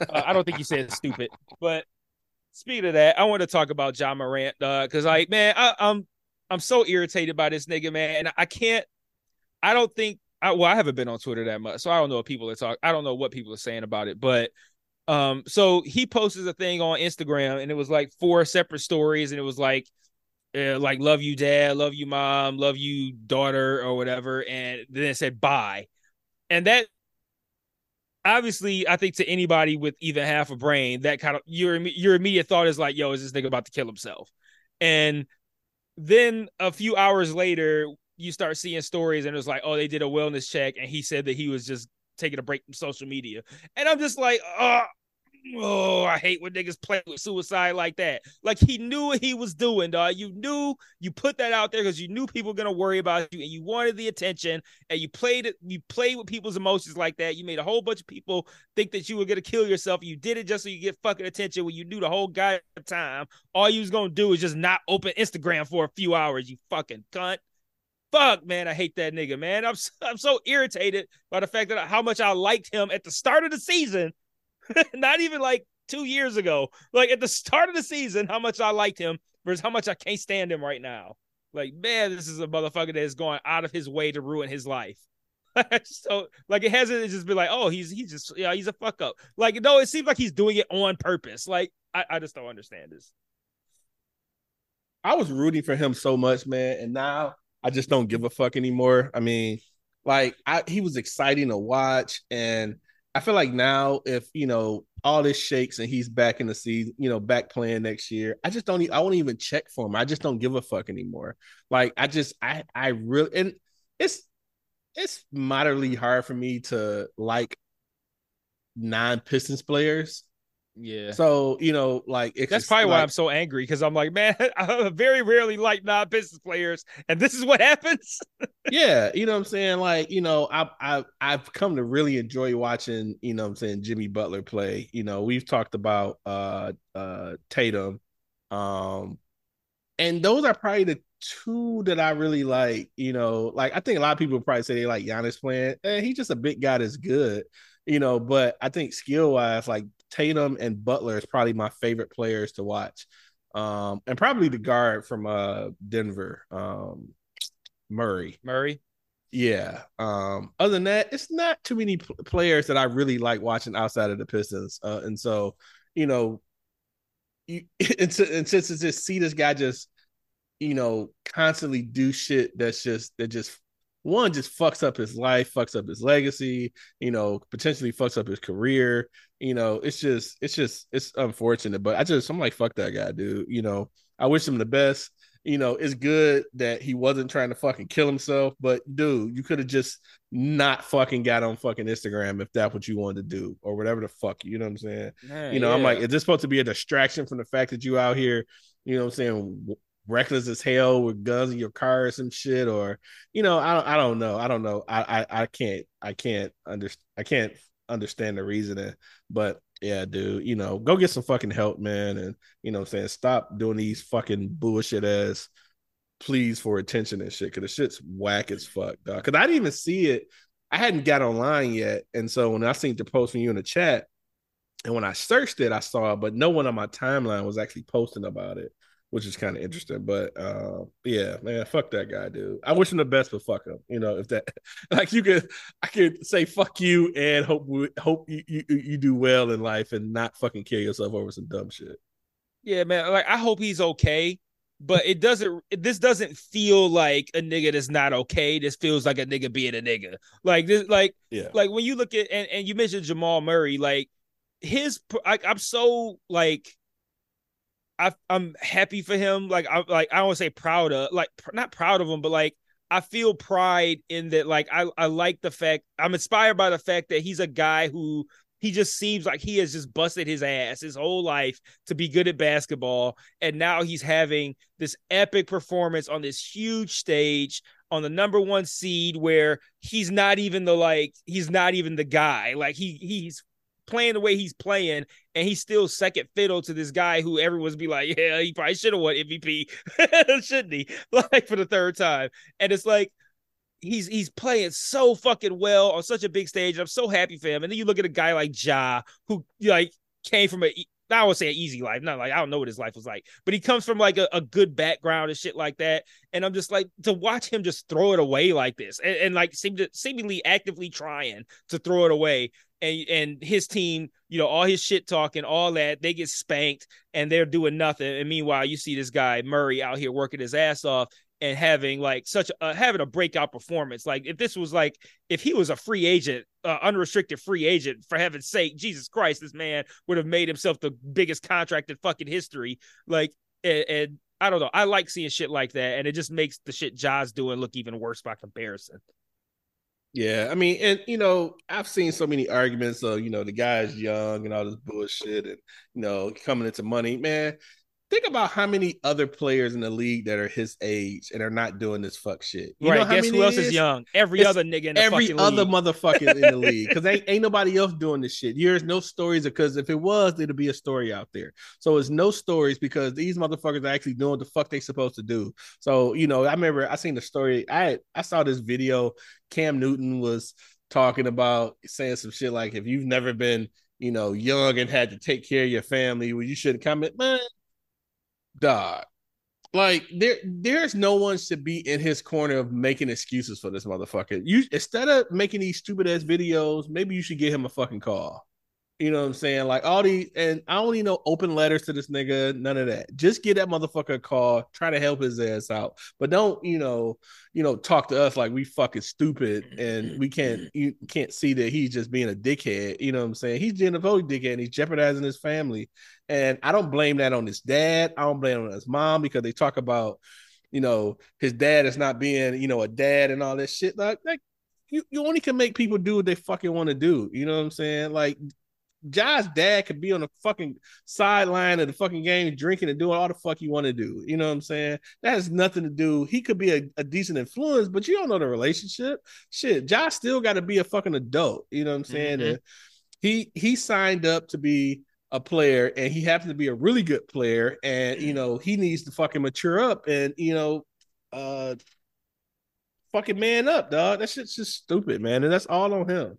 uh, I don't think you said stupid. But speaking of that, I want to talk about Ja Morant because, like, man, I, I'm I'm so irritated by this nigga, man, and I can't. I don't think. I, well, I haven't been on Twitter that much, so I don't know what people are talking. I don't know what people are saying about it, but um, so he posted a thing on Instagram, and it was like four separate stories, and it was like uh, like love you dad love you mom love you daughter or whatever and then it said bye. And that obviously i think to anybody with even half a brain that kind of your your immediate thought is like yo is this nigga about to kill himself? And then a few hours later you start seeing stories and it was like oh they did a wellness check and he said that he was just taking a break from social media and i'm just like oh Oh, I hate when niggas play with suicide like that. Like he knew what he was doing, dog. You knew you put that out there because you knew people were gonna worry about you and you wanted the attention and you played it, you played with people's emotions like that. You made a whole bunch of people think that you were gonna kill yourself. You did it just so you get fucking attention when you knew the whole guy time. All you was gonna do is just not open Instagram for a few hours, you fucking cunt fuck, man, I hate that nigga, man. I'm I'm so irritated by the fact that how much I liked him at the start of the season, not even like two years ago. Like at the start of the season, how much I liked him versus how much I can't stand him right now. Like, man, this is a motherfucker that is going out of his way to ruin his life. so like it hasn't just been like, oh, he's he's just yeah, he's a fuck up. Like, no, it seems like he's doing it on purpose. Like, I, I just don't understand this. I was rooting for him so much, man, and now I just don't give a fuck anymore. I mean, like I he was exciting to watch, and I feel like now if you know all this shakes and he's back in the season, you know, back playing next year, I just don't. I won't even check for him. I just don't give a fuck anymore. Like I just I I really and it's it's moderately hard for me to like non Pistons players. Yeah. So you know, like it's That's probably why I'm so angry because I'm like, man, I very rarely like non Pistons players, and this is what happens. yeah, you know what I'm saying? Like, you know, I I I've come to really enjoy watching, you know what I'm saying, Jimmy Butler play. You know, we've talked about uh uh Tatum. Um and those are probably the two that I really like, you know, like I think a lot of people probably say they like Giannis playing. Eh, he's just a big guy that's good, you know, but I think skill wise, like Tatum and Butler is probably my favorite players to watch. Um, and probably the guard from uh Denver, um Murray. Murray. Yeah. Um, other than that, it's not too many pl- players that I really like watching outside of the Pistons. Uh, and so, you know, you and, and since it's just see this guy just, you know, constantly do shit that's just that just one just fucks up his life, fucks up his legacy, you know, potentially fucks up his career. You know, it's just it's just it's unfortunate. But I just I'm like, fuck that guy, dude. You know, I wish him the best you know, it's good that he wasn't trying to fucking kill himself, but dude, you could have just not fucking got on fucking Instagram if that's what you wanted to do or whatever the fuck, you know what I'm saying? Man, you know, I'm like, is this supposed to be a distraction from the fact that you out here, you know what I'm saying, reckless as hell with guns in your car or some shit or, you know, I don't, I don't know. I don't know. I, I, I can't, I can't understand. I can't understand the reasoning, but yeah, dude, you know, go get some fucking help, man. And, you know I'm saying, stop doing these fucking bullshit ass pleas for attention and shit. Cause the shit's whack as fuck, dog. Cause I didn't even see it. I hadn't got online yet. And so when I seen the post from you in the chat, and when I searched it, I saw it, but no one on my timeline was actually posting about it, which is kind of interesting. But uh, yeah, man, fuck that guy, dude. I wish him the best, but fuck him. You know, if that like you could, I could say fuck you and hope we- hope you, you you do well in life and not fucking kill yourself over some dumb shit. Yeah, man. Like I hope he's okay, but it doesn't. This doesn't feel like a nigga that's not okay. This feels like a nigga being a nigga. Like this, like Yeah, like when you look at and and you mentioned Jamal Murray, like his. I, I'm so like. I, I'm happy for him. Like I like I don't want to say proud of like pr- not proud of him, but like I feel pride in that. Like I I like the fact I'm inspired by the fact that he's a guy who he just seems like he has just busted his ass his whole life to be good at basketball, and now he's having this epic performance on this huge stage on the number one seed where he's not even the like he's not even the guy like he he's playing the way he's playing, and he's still second fiddle to this guy who everyone's be like, yeah, he probably should have won MVP, shouldn't he? Like for the third time, and it's like he's he's playing so fucking well on such a big stage. I'm so happy for him. And then you look at a guy like Ja, who like came from a I would say an easy life. Not like I don't know what his life was like, but he comes from like a, a, good background and shit like that. And I'm just like to watch him just throw it away like this, and, and like seem to seemingly actively trying to throw it away. And and his team, you know, all his shit talking, all that, they get spanked and they're doing nothing. And meanwhile, you see this guy Murray out here working his ass off, and having like such a having a breakout performance. Like if this was like if he was a free agent, uh, unrestricted free agent, for heaven's sake, Jesus Christ, this man would have made himself the biggest contract in fucking history. Like and, and I don't know, I like seeing shit like that, and it just makes the shit Ja's doing look even worse by comparison. Yeah, I mean, and you know, I've seen so many arguments of you know the guy's young and all this bullshit, and you know coming into money. Man, Think about how many other players in the league that are his age and are not doing this fuck shit. You right? Guess who else is? is young? Every it's other nigga in the every other league. motherfucker in the league because ain't ain't nobody else doing this shit. There's no stories because if it was, there'd be a story out there. So it's no stories because these motherfuckers are actually doing the fuck they supposed to do. So you know, I remember I seen the story. I I saw this video. Cam Newton was talking about saying some shit like, if you've never been you know, young and had to take care of your family, well, you shouldn't comment. Man, dog. Like there, there's no one should be in his corner of making excuses for this motherfucker. You instead of making these stupid ass videos, maybe you should give him a fucking call. You know what I'm saying? Like all these, and I don't need no open letters to this nigga, none of that. Just get that motherfucker a call, try to help his ass out, but don't you know, you know, talk to us like we fucking stupid and we can't you can't see that he's just being a dickhead. You know what I'm saying? He's being a vote dickhead and he's jeopardizing his family, and I don't blame that on his dad. I don't blame on his mom because they talk about, you know, his dad is not being, you know, a dad and all this shit. Like, like you, you only can make people do what they fucking want to do. You know what I'm saying? Like Ja's dad could be on the fucking sideline of the fucking game drinking and doing all the fuck you want to do. You know what I'm saying? That has nothing to do. He could be a, a decent influence, but you don't know the relationship. Shit, Ja still got to be a fucking adult. You know what I'm saying? Mm-hmm. he he signed up to be a player and he happens to be a really good player and you know he needs to fucking mature up and you know uh fucking man up dog that shit's just stupid man and that's all on him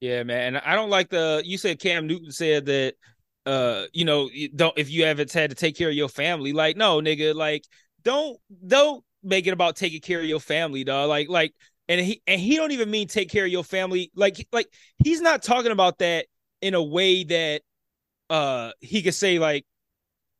yeah, man. And I don't like the you said Cam Newton said that uh, you know, don't if you haven't had to take care of your family, like, no, nigga, like don't don't make it about taking care of your family, dog. Like, like, and he and he don't even mean take care of your family. Like, like he's not talking about that in a way that uh he could say like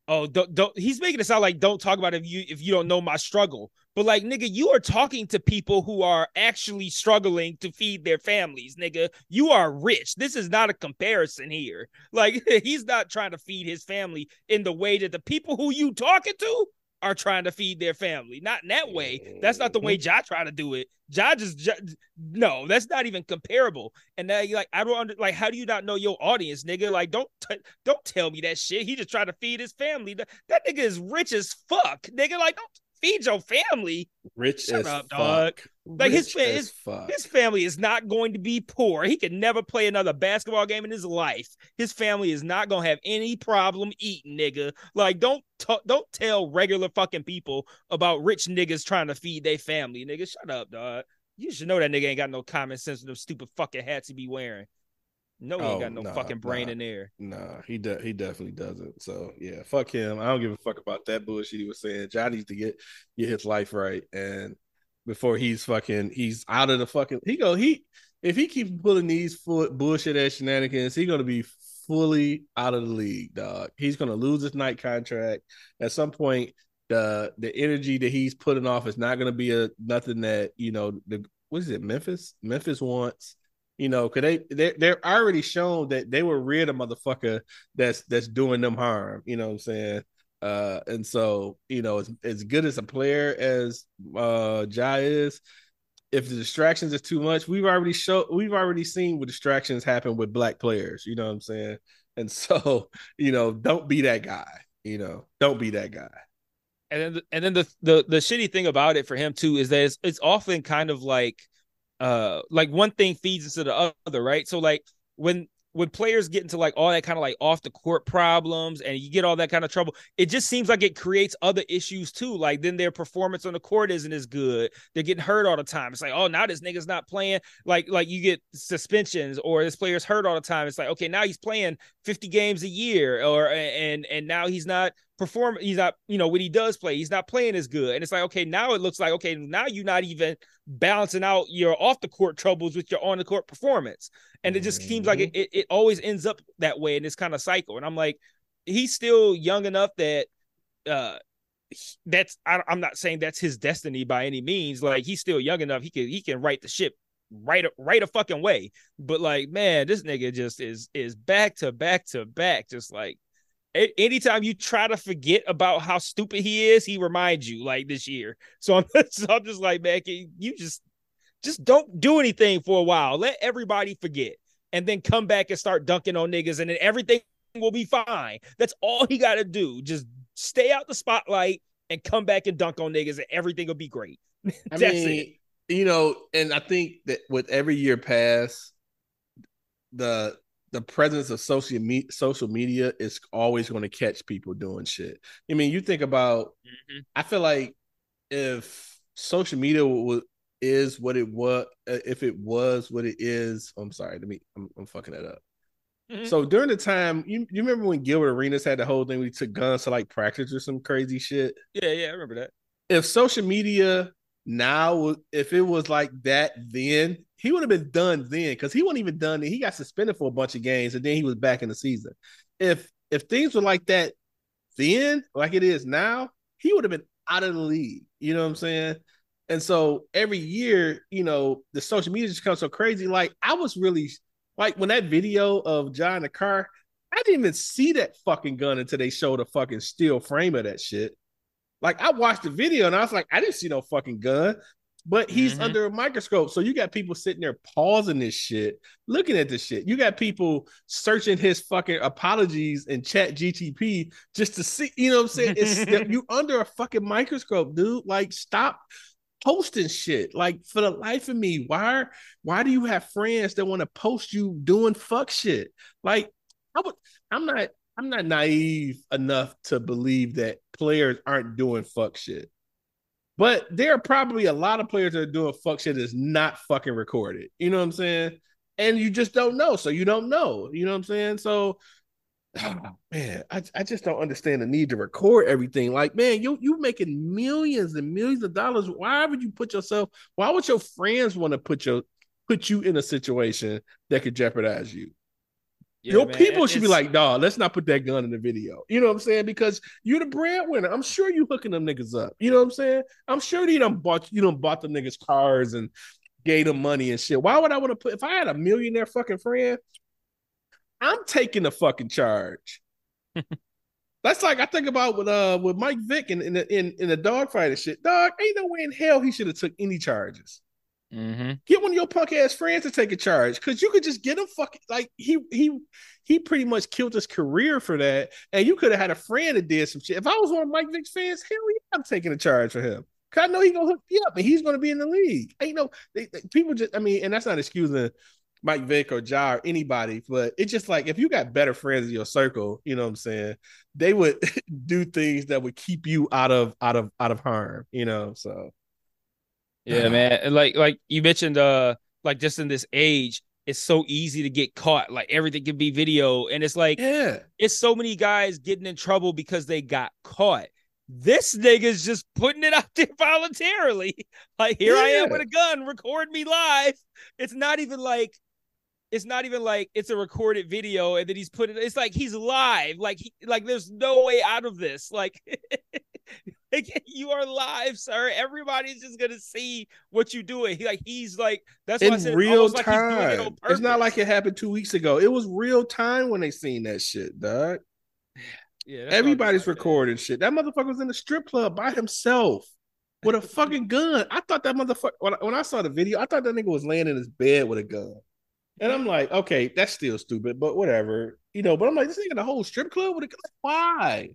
oh don't, don't he's making it sound like don't talk about if you if you don't know my struggle but like nigga you are talking to people who are actually struggling to feed their families nigga you are rich this is not a comparison here like he's not trying to feed his family in the way that the people who you talking to are trying to feed their family. Not in that way. That's not the way mm-hmm. Ja try to do it. Ja just, ja, no, that's not even comparable. And now you like, I don't under, like, how do you not know your audience, nigga? Like, don't t- don't tell me that shit. He just trying to feed his family. That, that nigga is rich as fuck, nigga. Like, don't feed your family. Rich Shut as up, fuck. dog. Like his his, his family is not going to be poor. He can never play another basketball game in his life. His family is not gonna have any problem eating, nigga. Like don't t- don't tell regular fucking people about rich niggas trying to feed their family, nigga. Shut up, dog. You should know that nigga ain't got no common sense with them stupid fucking hats he be wearing. No, he oh, ain't got no nah, fucking brain nah, in there. Nah, he de- he definitely doesn't. So yeah, fuck him. I don't give a fuck about that bullshit he was saying. John needs to get get his life right, and before he's fucking he's out of the fucking he go he if he keeps pulling these foot bullshit ass shenanigans, he's gonna be fully out of the league, dog. He's gonna lose his Nike contract at some point. The the energy that he's putting off is not gonna be a nothing that you know the what is it Memphis Memphis wants you know, cause they they they're already shown that they were rid of motherfucker that's that's doing them harm. You know what I'm saying? Uh, and so you know, as as good as a player as uh Ja is, if the distractions is too much, we've already show we've already seen what distractions happen with black players. You know what I'm saying? And so you know, don't be that guy. You know, don't be that guy. And then, and then the, the the shitty thing about it for him too is that it's, it's often kind of like uh like one thing feeds into the other, right? So like when when players get into like all that kind of like off the court problems and you get all that kind of trouble, it just seems like it creates other issues too. Like then their performance on the court isn't as good. They're getting hurt all the time. It's like, oh, now this nigga's not playing. Like, like you get suspensions or this player's hurt all the time. It's like, okay, now he's playing 50 games a year, or and and now he's not perform he's not you know when he does play he's not playing as good. And it's like okay now it looks like okay now you're not even balancing out your off the court troubles with your on the court performance. And it just mm-hmm. seems like it, it, it always ends up that way in this kind of cycle. And i'm like he's still young enough that uh that's I, i'm not saying that's his destiny by any means. Like he's still young enough. He can he can right the ship right right a fucking way. But like man this nigga just is is back to back to back just like anytime you try to forget about how stupid he is, he reminds you like this year. So I'm, so I'm just like, man, you just just don't do anything for a while. Let everybody forget, and then come back and start dunking on niggas, and then everything will be fine. That's all he got to do. Just stay out the spotlight and come back and dunk on niggas, and everything will be great. I mean, it. you know, and I think that with every year pass, the the presence of social me- social media is always going to catch people doing shit. I mean, you think about. Mm-hmm. I feel like if social media was is what it was, uh, if it was what it is, I'm sorry, let me, I'm, I'm fucking that up. Mm-hmm. So during the time, you, you remember when Gilbert Arenas had the whole thing we took guns to like practice or some crazy shit? Yeah, yeah, I remember that. If social media now, if it was like that then, he would have been done then because he wasn't even done. He got suspended for a bunch of games and then he was back in the season. If if things were like that then, like it is now, he would have been out of the league. You know what I'm saying? And so every year, you know, the social media just comes so crazy. Like I was really like when that video of John in the car, I didn't even see that fucking gun until they showed a fucking steel frame of that shit. Like I watched the video and I was like, I didn't see no fucking gun but he's mm-hmm. under a microscope. So you got people sitting there pausing this shit, looking at this shit. You got people searching his fucking apologies in chat GTP just to see, you know what I'm saying? It's you under a fucking microscope, dude. Like, stop posting shit. Like, for the life of me, why why do you have friends that want to post you doing fuck shit? Like, I would I'm not I'm not naive enough to believe that players aren't doing fuck shit. But there are probably a lot of players that are doing fuck shit that's not fucking recorded. You know what I'm saying? And you just don't know. So you don't know. You know what I'm saying? So oh, man, I, I just don't understand the need to record everything. Like, man, you you making millions and millions of dollars. Why would you put yourself, why would your friends want to put your put you in a situation that could jeopardize you? Yeah, Your man, people should be like, dog, let's not put that gun in the video. You know what I'm saying? Because you're the breadwinner. I'm sure you hooking them niggas up. You know what I'm saying? I'm sure you done bought you done bought the niggas cars and gave them money and shit. Why would I want to put if I had a millionaire fucking friend, I'm taking the fucking charge. That's like I think about with uh with Mike Vick in in the, in, in the dogfight and shit. Dog, ain't no way in hell he should have took any charges. Mm-hmm. Get one of your punk ass friends to take a charge because you could just get him fucking like he he he pretty much killed his career for that, and you could have had a friend that did some shit. If I was one of Mike Vick's fans, hell yeah, I'm taking a charge for him. Cause I know he gonna hook me up, and he's gonna be in the league. Ain't no they, they, people just. I mean, and that's not excusing Mike Vick or Ja or anybody, but it's just like if you got better friends in your circle, you know what I'm saying, they would do things that would keep you out of out of out of harm, you know. So yeah, man. And like like you mentioned, uh, like just in this age, it's so easy to get caught. Like everything can be video, and it's like, yeah, it's so many guys getting in trouble because they got caught. This nigga's just putting it out there voluntarily. Like here yeah. I am with a gun, record me live. It's not even like it's not even like it's a recorded video and then he's putting. it's like he's live like he, like there's no way out of this like you are live, sir. Everybody's just gonna see what you're doing. He, like he's like that's in said, real time. Like it it's not like it happened two weeks ago. It was real time when they seen that shit, dog. Yeah, everybody's recording that. shit. That motherfucker was in the strip club by himself with a fucking gun. I thought that motherfucker when I, when I saw the video, I thought that nigga was laying in his bed with a gun. And I'm like, okay, that's still stupid, but whatever, you know. But I'm like, this nigga in the whole strip club with a gun. Why?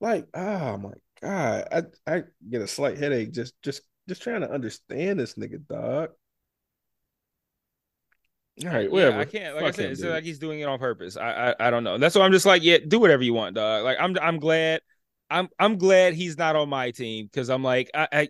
Like, oh my God, I I get a slight headache just just just trying to understand this nigga, dog. All right, Yeah, whatever. I can't. Like I Fuck said, it's like he's doing it on purpose. I, I I don't know. That's why I'm just like, yeah, do whatever you want, dog. Like I'm I'm glad. I'm I'm glad he's not on my team because I'm like I, I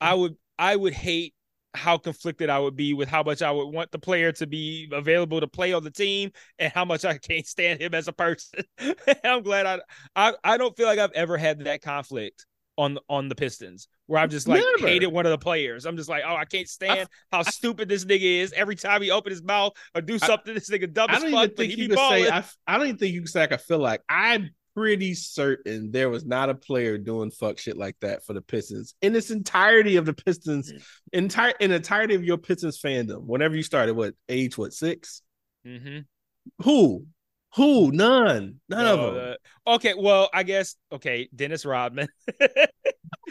I would I would hate how conflicted I would be with how much I would want the player to be available to play on the team and how much I can't stand him as a person. I'm glad I, I I don't feel like I've ever had that conflict on on the Pistons where I'm just like Never. hated one of the players. I'm just like, oh, I can't stand how stupid this nigga is. Every time he open his mouth or do something, this nigga dumb I don't even think he you can say. I, I don't even think you can say. Like, I feel like I'm pretty certain there was not a player doing fuck shit like that for the Pistons in its entirety of the Pistons, Mm. entire in entirety of your Pistons fandom. Whenever you started, what age? What six? mm-hmm. Who? Who? None. None No, of them. uh, okay, well, I guess okay, Dennis Rodman.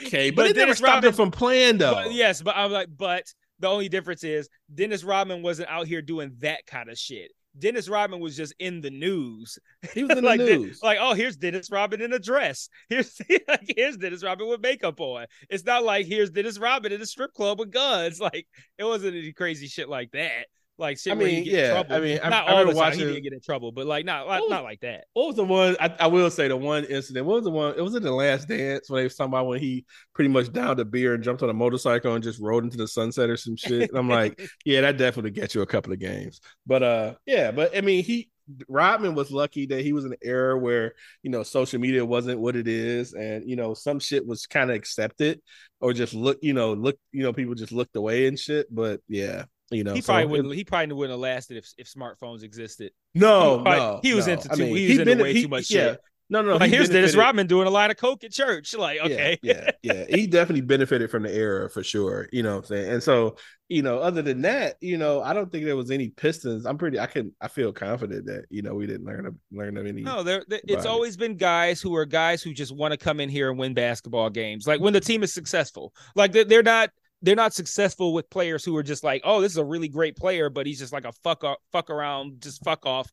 okay, but, but it never Dennis stopped Rodman- him from playing though. But, yes, but I'm like, but the only difference is Dennis Rodman wasn't out here doing that kind of shit. Dennis Rodman was just in the news. He was in the like, the- news. like, oh, here's Dennis Rodman in a dress. Here's like, here's Dennis Rodman with makeup on. It's not like here's Dennis Rodman in a strip club with guns. Like it wasn't any crazy shit like that. Like shit I mean, yeah, trouble. I mean, I- not I all the time he didn't get in trouble, but like not not, Oh. not like that. What was the one? I, I will say the one incident. What was the one? It was in the Last Dance when they was talking about when he pretty much downed a beer and jumped on a motorcycle and just rode into the sunset or some shit. And I'm like, yeah, that definitely gets you a couple of games. But uh, yeah, but I mean, he Rodman was lucky that he was in an era where you know social media wasn't what it is, and you know some shit was kind of accepted or just look, you know, look, you know, people just looked away and shit. But yeah, you know, he so probably it- wouldn't. He probably wouldn't have lasted if if smartphones existed. No, he probably- no, he was no. into I too- mean, he was into bene- way too much yeah. shit. No, no, no. like he here's Dennis Rodman doing a line of coke at church. Like okay, Yeah, yeah, yeah. He definitely benefited from the era for sure. You know what I'm saying? And so, you know, other than that, you know, I don't think there was any Pistons. I'm pretty I can I feel confident that, you know, we didn't learn of learn of any No, there, there- it's always been guys who are guys who just want to come in here and win basketball games. Like when the team is successful, like they're, they're not they're not successful with players who are just like, oh, this is a really great player, but he's just like a fuck up, fuck around, just fuck off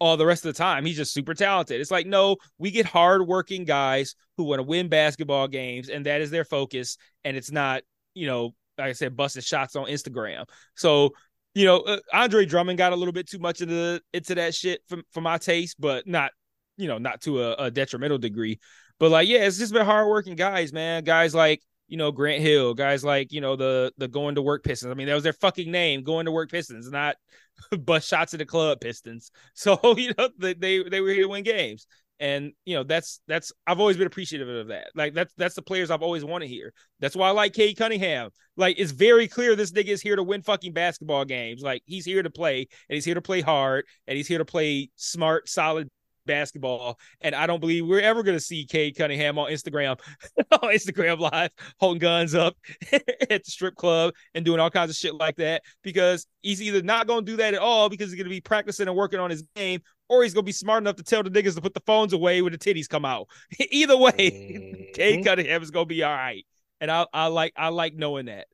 all the rest of the time. He's just super talented. It's like no, we get hardworking guys who want to win basketball games, and that is their focus. And it's not, you know, like I said, busting shots on Instagram. So you know, uh, Andre Drummond got a little bit too much into the, into that shit for, for my taste, but not, you know, not to a, a detrimental degree. But like, yeah, it's just been hardworking guys, man. Guys like, you know, Grant Hill, guys like, you know, the the going to work Pistons. I mean, that was their fucking name, going to work Pistons, not bust shots at the club Pistons. So, you know, they they, were here to win games. And you know that's that's I've always been appreciative of that. Like that's that's the players I've always wanted here. That's why I like Cade Cunningham. Like it's very clear this nigga is here to win fucking basketball games. Like he's here to play and he's here to play hard and he's here to play smart, solid basketball. And I don't believe we're ever gonna see Cade Cunningham on Instagram, on Instagram live, holding guns up at the strip club and doing all kinds of shit like that because he's either not gonna do that at all because he's gonna be practicing and working on his game, or he's gonna be smart enough to tell the niggas to put the phones away when the titties come out. Either way, Cade Mhm. Cunningham is gonna be all right. And I, I like I like knowing that.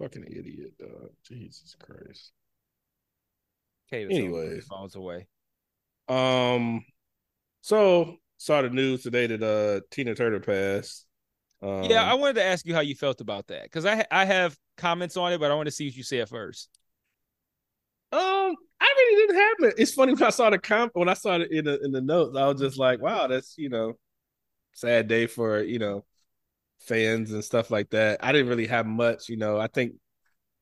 fucking idiot, dog. Jesus Christ. Gonna Anyways. phones away. Um so saw the news today that uh Tina Turner passed. Um, yeah, I wanted to ask you how you felt about that because I I have comments on it, but I want to see what you say at first. Um, I really didn't have it. It's funny when I saw the com when I saw it in the in the notes, I was just like, wow, that's you know, sad day for you know fans and stuff like that. I didn't really have much, you know. I think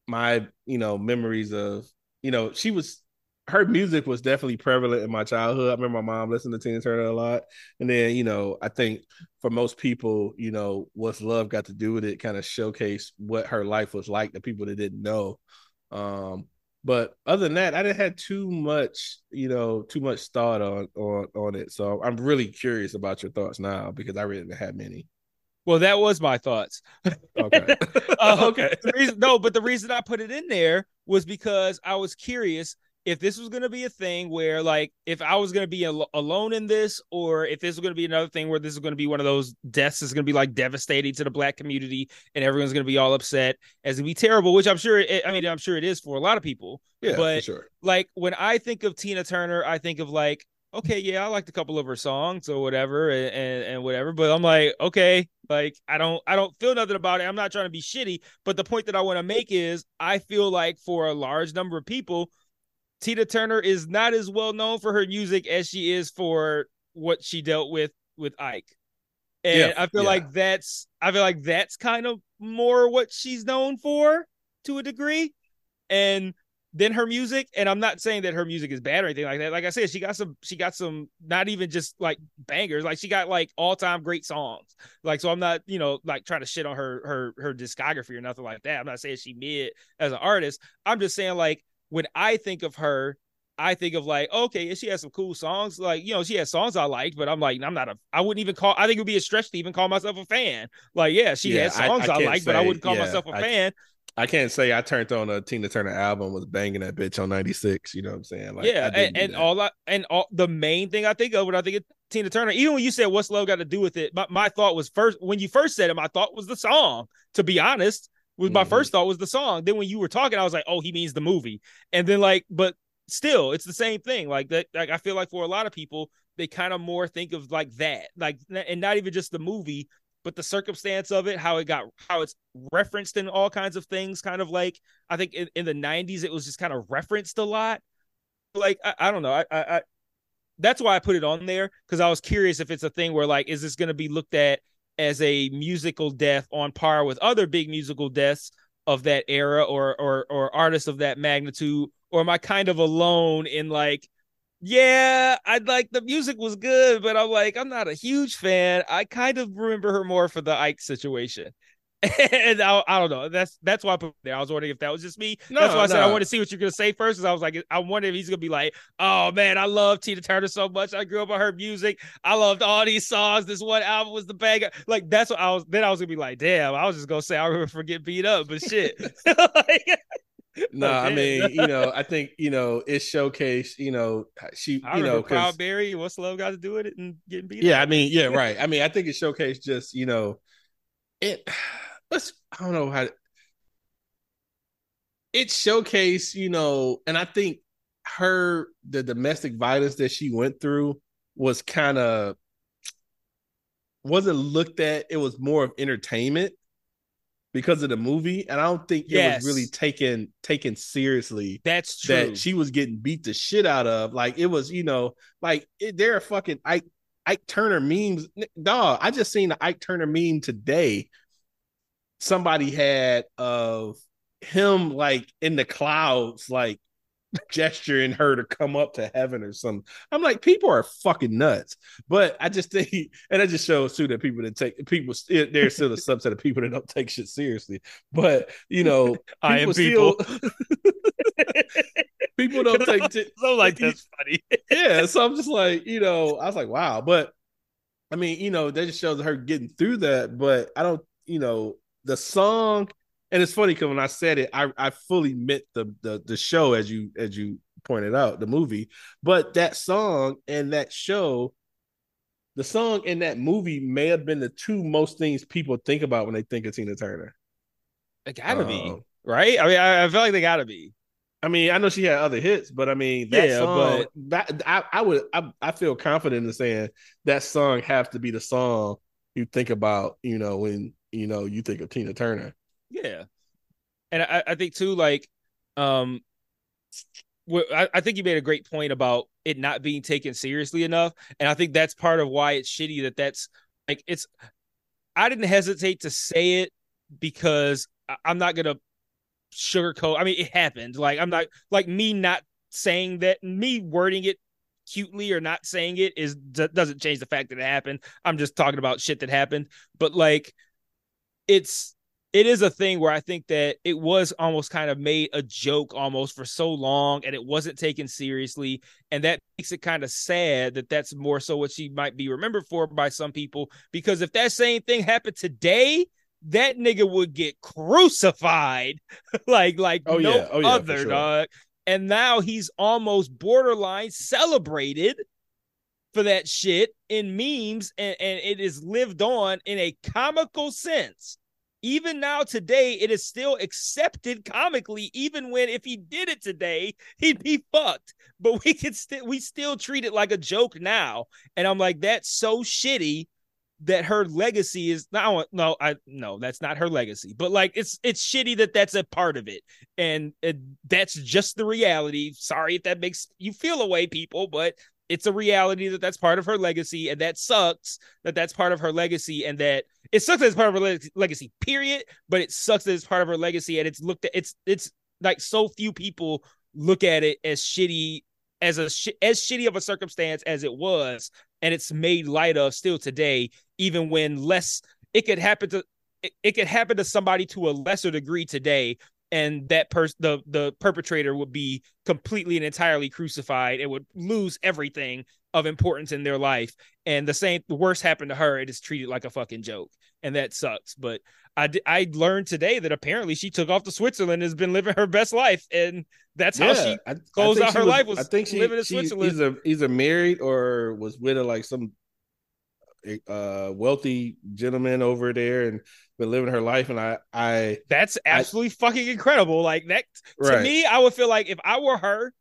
my you know memories of you know she was her music was definitely prevalent in my childhood. I remember my mom listening to Tina Turner a lot, and then you know I think for most people, you know, what's love got to do with it, kind of showcase what her life was like to people that didn't know. Um, but other than that, I didn't have too much, you know, too much thought on on on it. So I'm really curious about your thoughts now because I really didn't have many. Well, that was my thoughts. Okay. Uh, okay. the reason, no, but the reason I put it in there was because I was curious if this was going to be a thing where, like, if I was going to be al- alone in this, or if this was going to be another thing where this is going to be one of those deaths that's going to be like devastating to the black community, and everyone's going to be all upset, as to be terrible. Which I'm sure. It, I mean, I'm sure it is for a lot of people. Yeah, but- for sure. Like when I think of Tina Turner, I think of like okay, yeah, I liked a couple of her songs or whatever, and, and, and whatever. But I'm like, okay, like I don't I don't feel nothing about it. I'm not trying to be shitty, but the point that I want to make is I feel like for a large number of people, Tina Turner is not as well known for her music as she is for what she dealt with with Ike. And Yeah, I feel yeah. like that's I feel like that's kind of more what she's known for to a degree. And then her music, and I'm not saying that her music is bad or anything like that. Like I said, she got some she got some not even just like bangers, like she got like all-time great songs. Like so I'm not, you know, like trying to shit on her her her discography or nothing like that. I'm not saying she mid as an artist. I'm just saying like when I think of her, I think of like, okay, she has some cool songs. Like, you know, she has songs I like, but I'm like, I'm not a, I wouldn't even call, I think it would be a stretch to even call myself a fan. Like, yeah, she Yeah, has songs I I, can't like, but I wouldn't call yeah, myself a I- fan. I can't say I turned on a Tina Turner album was banging that bitch on 96. You know what I'm saying? Like, yeah. I And, and all I, and all the main thing I think of when I think of Tina Turner, even when you said what's love got to do with it, my, my thought was first, when you first said it, my thought was the song, to be honest. Was my Mhm. first thought was the song. Then when you were talking, I was like, oh, he means the movie. And then like, but still, it's the same thing. Like that. Like I feel like for a lot of people, they kind of more think of like that, like, and not even just the movie, but the circumstance of it, how it got, how it's referenced in all kinds of things. Kind of like I think in, in the '90s, it was just kind of referenced a lot. Like I, I don't know. I, I, I that's why I put it on there because I was curious if it's a thing where like, is this going to be looked at as a musical death on par with other big musical deaths of that era or or or artists of that magnitude? Or am I kind of alone in like yeah I'd like the music was good but I'm like I'm not a huge fan. I kind of remember her more for the Ike situation and I, I don't know that's that's why I put there I was wondering if that was just me No, that's why I said I want to see what you're gonna say first because I was like I wonder if he's gonna be like oh man I love Tina Turner so much I grew up on her music I loved all these songs. This one album was the banger. Like that's what I was. Then I was gonna be like, damn. I was just gonna say I remember for getting beat up, but shit. Like, no, I mean, you know, I think, you know, it showcased, you know, she, I you know, Proud Mary. What's love got to do with it and getting beat up? yeah, I mean, yeah, right. I mean, I think it showcased just, you know, it, let's, I don't know how, it showcased, you know, and I think her, the domestic violence that she went through was kind of, wasn't looked at, it was more of entertainment because of the movie. And I don't think it was really taken, taken seriously That's true. that she was getting beat the shit out of. Like it was, you know, like it, there are fucking Ike Ike Turner memes. Dog, I just seen the Ike Turner meme today. Somebody had of him like in the clouds, like gesturing her to come up to heaven or something. I'm like, people are fucking nuts. But I just think, and that just shows too that people that take people, there's still a subset of people that don't take shit seriously. But you know, I am still- people. people don't take t- so like that's funny. yeah so i'm just like you know i was like wow but i mean you know that just shows her getting through that but i don't you know the song and it's funny because when i said it i i fully meant the the the show as you as you pointed out the movie but that song and that show the song and that movie may have been the two most things people think about when they think of tina turner It gotta be Um, right. I mean, I, I feel like they gotta be. I mean, I know she had other hits, but I mean, that Yeah, song, that I, I would, I, I feel confident in saying that song have to be the song you think about, you know, when you know you think of Tina Turner. Yeah, and I, I think too, like, um, I, I think you made a great point about it not being taken seriously enough, and I think that's part of why it's shitty that that's like it's. I didn't hesitate to say it because I- I'm not gonna sugarcoat. I mean, it happened. Like I'm not like me not saying that, me wording it cutely or not saying it is doesn't change the fact that it happened. I'm just talking about shit that happened. But like, it's it is a thing where I think that it was almost kind of made a joke almost for so long and it wasn't taken seriously. And that makes it kind of sad that that's more so what she might be remembered for by some people. Because if that same thing happened today, that nigga would get crucified like like Oh, no yeah. Oh, yeah, other sure. dog. And now he's almost borderline celebrated for that shit in memes and, and it is lived on in a comical sense even now today, it is still accepted comically, even when if he did it today, he'd be fucked. But we could still we still treat it like a joke now. And I'm like, that's so shitty that her legacy is no no I no that's not her legacy but like it's it's shitty that that's a part of it and it, that's just the reality sorry if that makes you feel away people but it's a reality that that's part of her legacy and that sucks that that's part of her legacy and that it sucks that it's part of her leg- legacy period but it sucks that it's part of her legacy and it's looked at it's it's like so few people look at it as shitty as a sh- as shitty of a circumstance as it was and it's made light of still today even when less it could happen to it, it could happen to somebody to a lesser degree today and that person the the perpetrator would be completely and entirely crucified it would lose everything of importance in their life and the same the worst happened to her it is treated like a fucking joke and that sucks but i i learned today that apparently she took off to switzerland and has been living her best life and that's how she I, closed I out her was- life was I think she, living in she Switzerland. either either married or was with like some uh wealthy gentleman over there and been living her life. And I I That's absolutely fucking incredible. Like that to Right. me, I would feel like if I were her,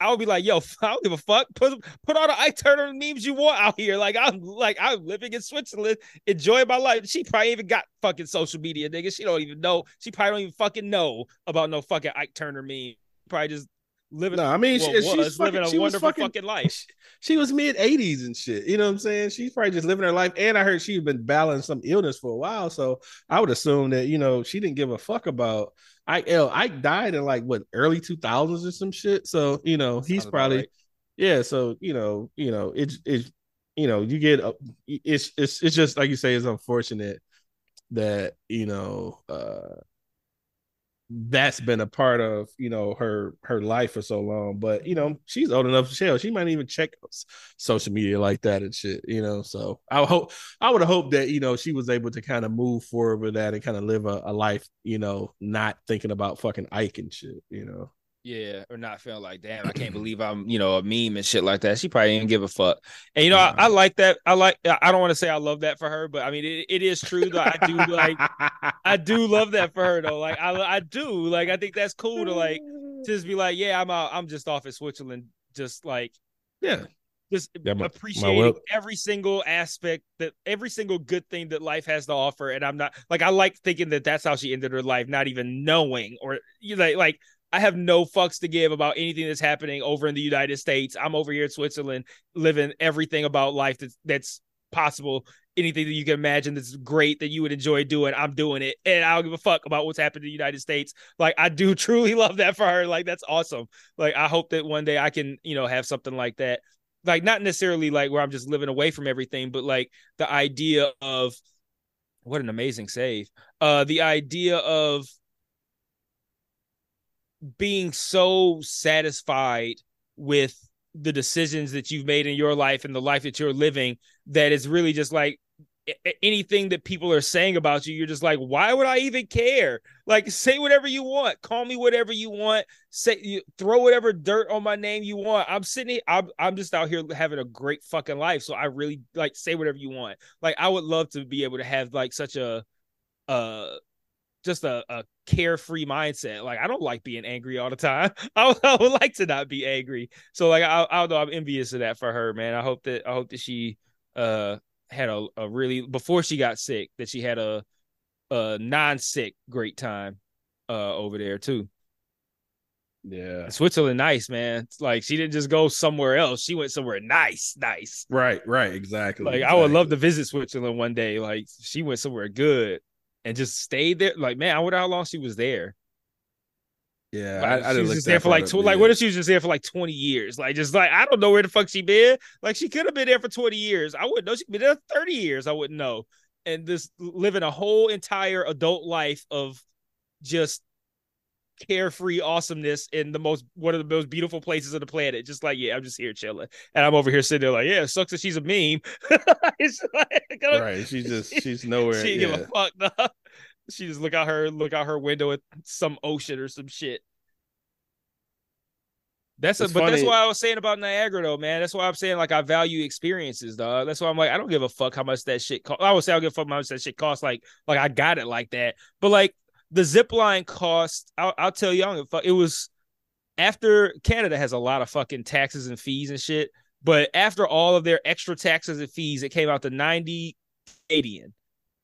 I would be like, "Yo, I don't give a fuck. Put put all the Ike Turner memes you want out here. Like I'm like I'm living in Switzerland, enjoying my life. She probably even got fucking social media, nigga. She don't even know. She probably don't even fucking know about no fucking Ike Turner meme. Probably just living. no, I mean well, she, was she's fucking, living a she was wonderful fucking, fucking life. She, was mid eighties and shit. You know what I'm saying? She's probably just living her life. And I heard she's been battling some illness for a while. So I would assume that you know she didn't give a fuck about. L. Ike died in like what early two thousands or some shit. So you know he's Sounds probably right. yeah. So you know you know it's it's you know you get a, it's it's it's just like you say it's unfortunate that you know uh that's been a part of you know her her life for so long but you know she's old enough to shell she might even check social media like that and shit you know so i hope i would hope that you know she was able to kind of move forward with that and kind of live a, a life you know not thinking about fucking ike and shit you know Yeah, or not feeling like, damn, I can't believe I'm, you know, a meme and shit like that. She probably didn't give a fuck. And you know. I, I like that. I like. I don't want to say I love that for her, but I mean, it, it is true that I do like. I do love that for her though. Like I, I do. Like I think that's cool to like just be like, yeah, I'm out. I'm just off in Switzerland, just like yeah just Yeah, my- my appreciating wel- every single aspect that every single good thing that life has to offer. And I'm not like I like thinking that that's how she ended her life, not even knowing or you know, like I have no fucks to give about anything that's happening over in the United States. I'm over here in Switzerland, living everything about life that's that's possible. Anything that you can imagine that's great that you would enjoy doing, I'm doing it, and I don't give a fuck about what's happening in the United States. Like I do truly love that for her. Like that's awesome. Like I hope that one day I can, you know, have something like that like not necessarily like where I'm just living away from everything, but like the idea of what an amazing save. Uh the idea of being so satisfied with the decisions that you've made in your life and the life that you're living that it's really just like anything that people are saying about you you're just like why would i even care? Like say whatever you want. Call me whatever you want. Say you throw whatever dirt on my name you want. I'm sitting I'm, I'm just out here having a great fucking life. So i really like say whatever you want. Like i would love to be able to have like such a uh just a, a carefree mindset. Like i don't like being angry all the time. I, would- I would like to not be angry. So like i, I don't know i'm envious of that for her man. I hope that i hope that she uh had a, a really before she got sick that she had a a non-sick great time uh over there too. Yeah. Switzerland, nice man. It's like she didn't just go somewhere else; she went somewhere nice, nice. right right. Exactly. Like I would love to visit Switzerland one day. Like she went somewhere good and just stayed there. Like man, I wonder how long she was there. yeah Like, I, I she didn't was just there for like up, tw- like yeah. what if she was just there for like twenty years? Like just like I don't know where the fuck she been. Like she could have been there for twenty years. I wouldn't know. She could be there thirty years. I wouldn't know. And just living a whole entire adult life of just carefree awesomeness in the most one of the most beautiful places on the planet. Just like yeah, I'm just here chilling, and I'm over here sitting there like yeah, it sucks that she's a meme. like, right she's just she's nowhere she yeah. give a fuck. No. She just look out her look out her window at some ocean or some shit. That's a, It's but that's funny- why I was saying about Niagara though, man. That's why I'm saying like I value experiences, dog. That's why I'm like I don't give a fuck how much that shit cost. I would say I don't give a fuck how much that shit costs. Like like I got it like that. But like the zip line cost, I'll, I'll tell fuck. It was after Canada has a lot of fucking taxes and fees and shit. But after all of their extra taxes and fees, it came out to 90 Canadian.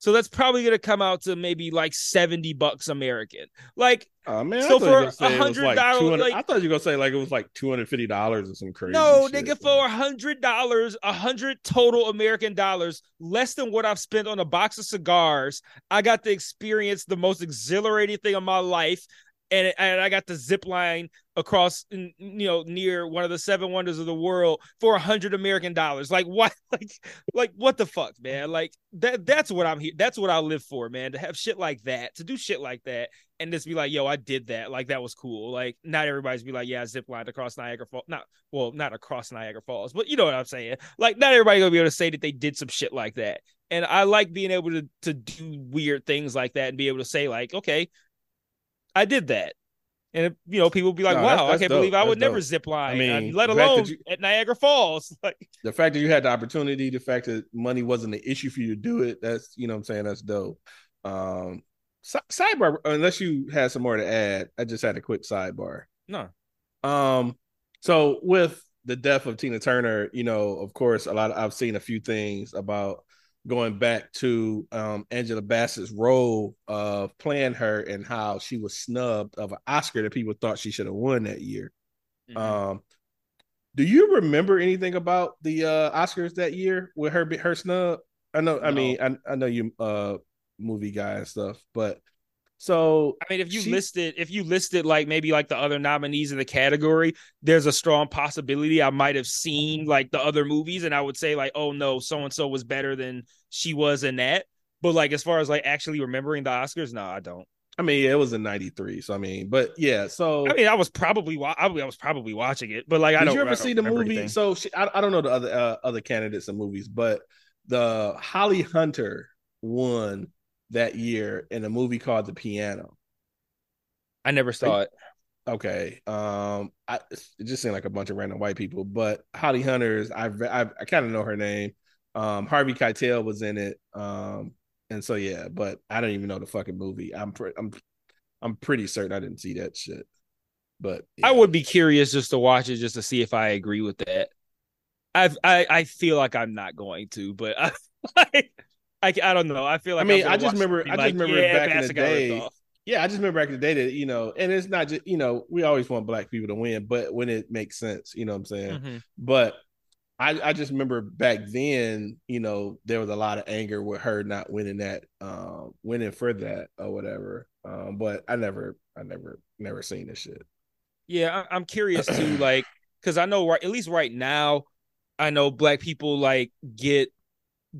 So that's probably gonna come out to maybe like 70 bucks American. Like Oh man, So I thought you for were gonna say it was like $100, 200 like- I thought you were gonna say like it was like two hundred fifty dollars or some crazy. No, shit. nigga, for a hundred dollars, a hundred total American dollars, less than what I've spent on a box of cigars, I got to experience the most exhilarating thing of my life, and and I got the zip line across, you know, near one of the seven wonders of the world for a hundred American dollars. Like what? Like like what the fuck, man? Like that. That's what I'm here. That's what I live for, man. To have shit like that, to do shit like that, and just be like, yo, I did that. Like that was cool. Like not everybody's be like, yeah, zip lined across Niagara Falls. Not well, not across Niagara Falls, but you know what I'm saying. Like not everybody gonna be able to say that they did some shit like that. And I like being able to to do weird things like that and be able to say like, okay, I did that. And you know, people be like, No, "Wow, that's- I can't dope. believe I would That's never zip line, I mean, uh, let the fact that alone you- at Niagara Falls." Like, the fact that you had the opportunity, the fact that money wasn't an issue for you to do it, that's you know what I'm saying, that's dope. Um sidebar, unless you had some more to add, I just had a quick sidebar. no, Um, so with the death of Tina Turner, you know, of course, a lot. Of, I've seen a few things about going back to um, Angela Bassett's role of playing her and how she was snubbed of an Oscar that people thought she should have won that year. Mhm. Um, do you remember anything about the uh, Oscars that year with her her snub? I know. I mean, I, I know you uh movie guy and stuff, but so I mean, if you she- listed, if you listed like maybe like the other nominees in the category, there's a strong possibility I might have seen like the other movies, and I would say like, oh no, so and so was better than she was in that. But like as far as like actually remembering the Oscars, no, I don't. I mean, yeah, it was in '93. So I mean, but yeah, so I mean, I was probably wa- I was probably watching it, but like I Did don't. you ever don't see the movie? anything. So she, I, I don't know the other uh, other candidates and movies, but the Holly Hunter won that year in a movie called The Piano. I never saw it. Okay, um, I it just seemed like a bunch of random white people, but Holly Hunter's I I, I kind of know her name. Um, Harvey Keitel was in it. Um, and so yeah, but I don't even know the fucking movie. I'm pre- I'm I'm pretty certain I didn't see that shit. But I would be curious just to watch it just to see if I agree with that. I've, I I feel like I'm not going to, but I I, I, I don't know. I feel like I mean, I just watch it and remember- be I just like, remember yeah, back in the Bassett got ripped day. Yeah, I just remember back in the day that, you know, and it's not just, you know, we always want black people to win, but when it makes sense, you know what I'm saying? Mhm. But I, I just remember back then, you know, there was a lot of anger with her not winning that, um, winning for that or whatever. Um, but I never, I never, never seen this shit. Yeah, I, I'm curious too, like, because I know right at least right now, I know black people like get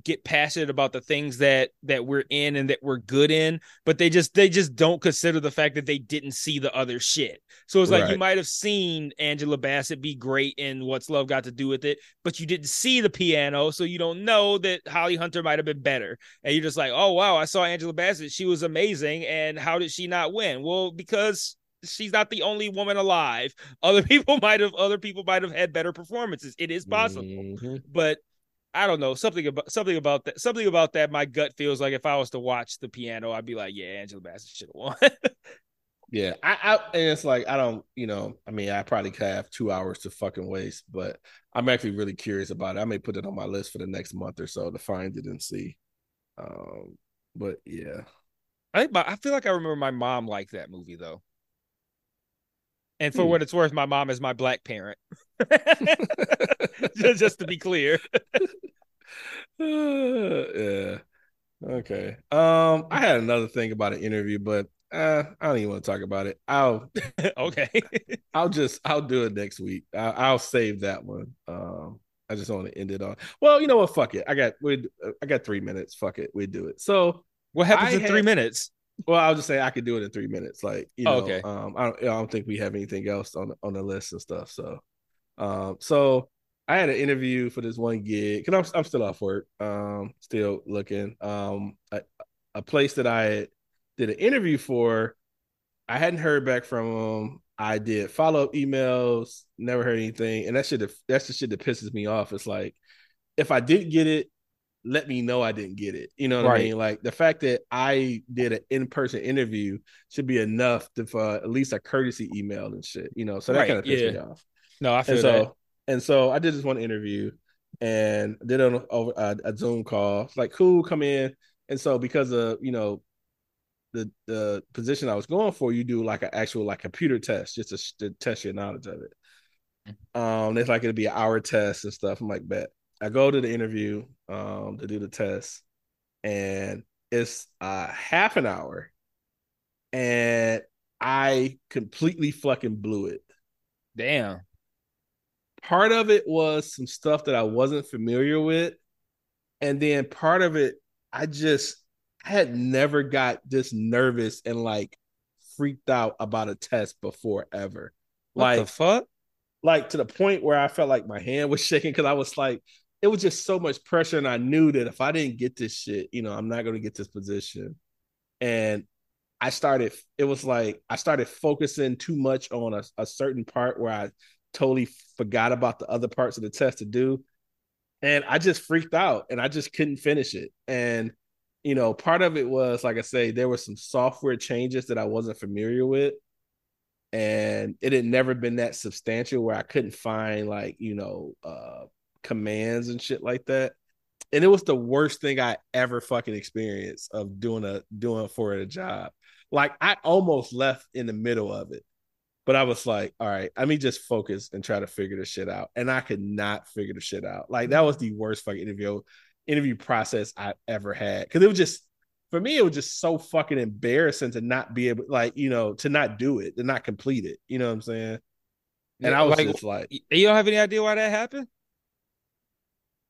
get passionate about the things that that we're in and that we're good in, but they just they just don't consider the fact that they didn't see the other shit. So it's like you might have seen Angela Bassett be great in What's Love Got to Do with It, but you didn't see the piano, so you don't know that Holly Hunter might have been better. And you're just like, oh wow, I saw Angela Bassett, she was amazing, and how did she not win? Well, because she's not the only woman alive. Other people might have other people might have had better performances. It is possible. Mhm. But I don't know. Something about something about that something about that my gut feels like if I was to watch the piano, I'd be like, yeah, Angela Bassett should have won. Yeah, I, I, and it's like I don't, you know, I mean, I probably could have two hours to fucking waste, but I'm actually really curious about it. I may put it on my list for the next month or so to find it and see. Um, but yeah, I think my, I feel like I remember my mom liked that movie though. And for Hmm. what it's worth, my mom is my black parent. just, just to be clear. yeah. Okay. Um, I had another thing about an interview, but uh, I don't even want to talk about it. I'll, okay. I'll just, I'll do it next week. I, I'll save that one. Um, I just want to end it on. Well, you know what? Fuck it. I got, we, I got three minutes. Fuck it. We do it. So, What happens I in three minutes? Well, I'll just say I could do it in three minutes. Like, you know, Oh, okay. um, I don't, I don't think we have anything else on the, on the list and stuff. So, um, so I had an interview for this one gig because I'm, I'm still off work, um, still looking. Um, a, a place that I did an interview for, I hadn't heard back from them. I did follow up emails, never heard anything, and that shit that's the shit that pisses me off. It's like if I didn't get it, let me know I didn't get it. You know what right. I mean? Like the fact that I did an in person interview should be enough to for at least a courtesy email and shit. You know, so that right. kind of pissed yeah. me off. No, I feel and so, that. And so I did this one interview and did on over a, a Zoom call. It's like, cool, come in. And so because of you know the the position I was going for, you do like an actual like computer test just to, to test your knowledge of it. Mm. Um, it's like it'll be an hour test and stuff. I'm like, bet. I go to the interview um to do the test, and it's uh half an hour, and I completely fucking blew it. Damn. Part of it was some stuff that I wasn't familiar with, and then part of it, I just I had never got this nervous and like freaked out about a test before ever. What like the fuck? Like to the point where I felt like my hand was shaking because I was like, it was just so much pressure, and I knew that if I didn't get this shit, you know, I'm not gonna get this position. And I started, it was like I started focusing too much on a, a certain part where I totally forgot about the other parts of the test to do. And I just freaked out and I just couldn't finish it. And you know, part of it was like I say, there were some software changes that I wasn't familiar with. And it had never been that substantial where I couldn't find like, you know, uh commands and shit like that. And it was the worst thing I ever fucking experienced of doing a doing for a job. Like I almost left in the middle of it. But I was like, all right, let me just focus and try to figure this shit out. And I could not figure the shit out. Like that was the worst fucking interview interview process I ever had. Cause it was just for me, it was just so fucking embarrassing to not be able, like, you know, to not do it, to not complete it. You know what I'm saying? And yeah, I was like, just like, you don't have any idea why that happened?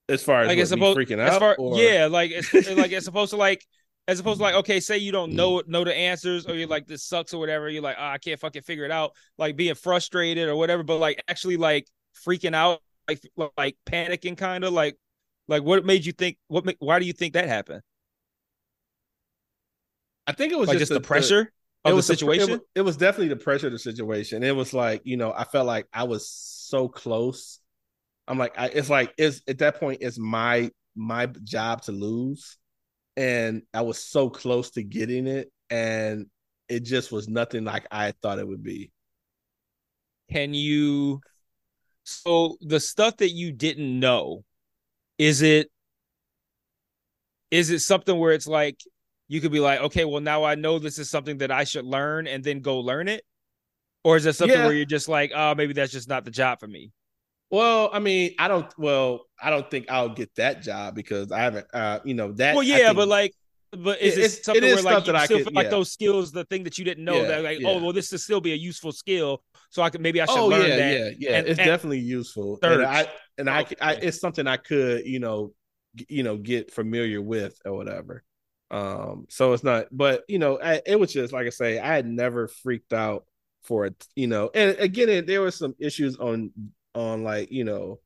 As far as like, it's supposed, freaking out, far, yeah, like it's like it's supposed to like as opposed to like okay say you don't mm-hmm. know know the answers or you're like this sucks or whatever you're like oh, i can't fucking figure it out like being frustrated or whatever but like actually like freaking out like like panicking kind of like like, what made you think? What? Why do you think that happened? I think it was like just, just the, the, pressure the, of the situation. The, it, it was definitely the pressure of the situation. It was like you know, I felt like I was so close. I'm like, I, it's like it's at that point, it's my my job to lose, and I was so close to getting it, and it just was nothing like I thought it would be. Can you? So the stuff that you didn't know, is it is it something where it's like you could be like, okay, well now I know this is something that I should learn and then go learn it? Or is it something yeah. where you're just like, oh, maybe that's just not the job for me? Well, I mean, I don't. Well, I don't think I'll get that job because I haven't. Uh, you know that. Well, yeah, but like, but is it, something it is where like you still could, like yeah. those skills, the thing that you didn't know yeah, that like, oh, well, this will still be a useful skill, so I could maybe I should oh, learn yeah, that. Yeah, yeah, and, it's and, definitely useful. And I and I, I, it's something I could, you know, you know, get familiar with or whatever. Um, so it's not, but you know, I, it was just like I say, I had never freaked out for it, you know, and again, it, there were some issues on on like you know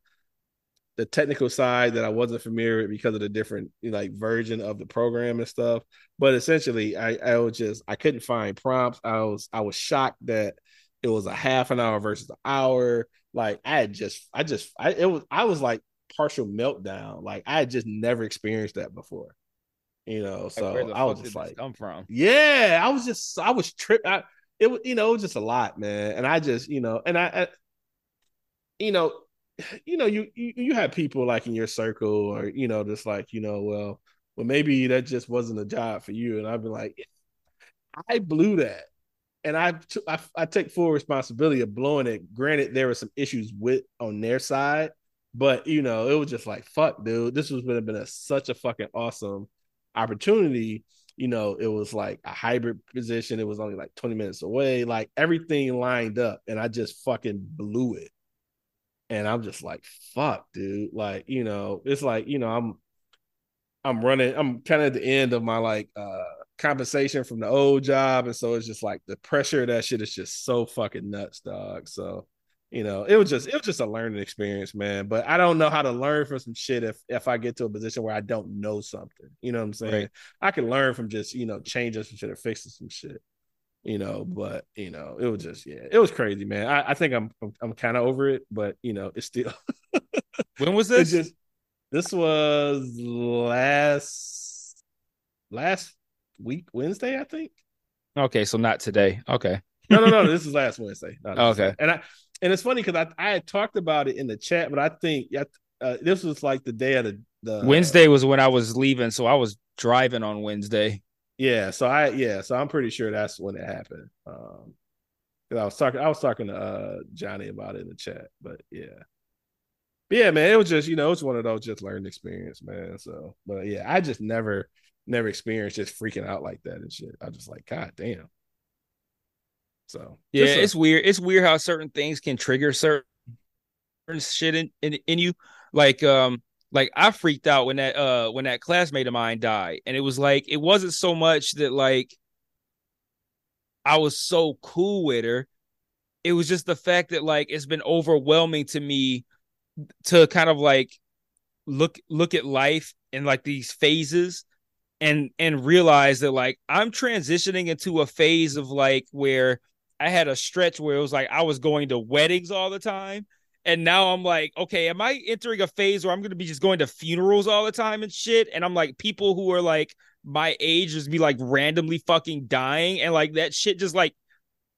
the technical side that I wasn't familiar with because of the different like version of the program and stuff. But essentially, I I was just I couldn't find prompts. I was I was shocked that it was a half an hour versus an hour. Like I had just I just I it was I was like partial meltdown. Like I had just never experienced that before. You know, so I was just like, "Come from?" Yeah, I was just, I was tripped. I, it was, you know, it was just a lot, man. And I just, you know, and I, I you know, you know, you, you you have people like in your circle, or you know, just like, you know, well, well, maybe that just wasn't a job for you. And I've been like, I blew that, and I, I I take full responsibility of blowing it. Granted, there were some issues with on their side, but you know, it was just like fuck, dude. This was been been a, such a fucking awesome opportunity. You know, it was like a hybrid position. It was only like 20 minutes away. Like everything lined up, and I just fucking blew it. And I'm just like, fuck, dude. Like, you know, it's like, you know, I'm I'm running, I'm kind of at the end of my like uh compensation from the old job. And so it's just like the pressure of that shit is just so fucking nuts, dog. So you know, it was just it was just a learning experience, man. But I don't know how to learn from some shit if if I get to a position where I don't know something. You know what I'm saying? Right. I can learn from just you know changing some shit or fixing some shit. You know, but you know, it was just yeah, it was crazy, man. I, I think I'm I'm, I'm kind of over it, but you know, it's still. when was this? Just, this was last last week Wednesday, I think. Okay, so not today. Okay. no, no, no. This is last Wednesday. okay. And I and it's funny because I I had talked about it in the chat, but I think yeah, uh, this was like the day of the, the Wednesday was when I was leaving, so I was driving on Wednesday. Yeah, so I yeah, so I'm pretty sure that's when it happened. Um, because I was talking, I was talking to uh Johnny about it in the chat, but yeah, but yeah, man, it was just you know it's one of those just learning experience, man. So, but yeah, I just never never experienced just freaking out like that and shit. I just like, god damn. So yeah, a- it's weird. It's weird how certain things can trigger certain shit in, in in you. Like um, like I freaked out when that uh when that classmate of mine died, and it was like it wasn't so much that like I was so cool with her. It was just the fact that like it's been overwhelming to me to kind of like look look at life in like these phases and and realize that like I'm transitioning into a phase of like where I had a stretch where it was like I was going to weddings all the time and now I'm like, okay, am I entering a phase where I'm going to be just going to funerals all the time and shit? And I'm like, people who are like my age just be like randomly fucking dying. And like that shit just like,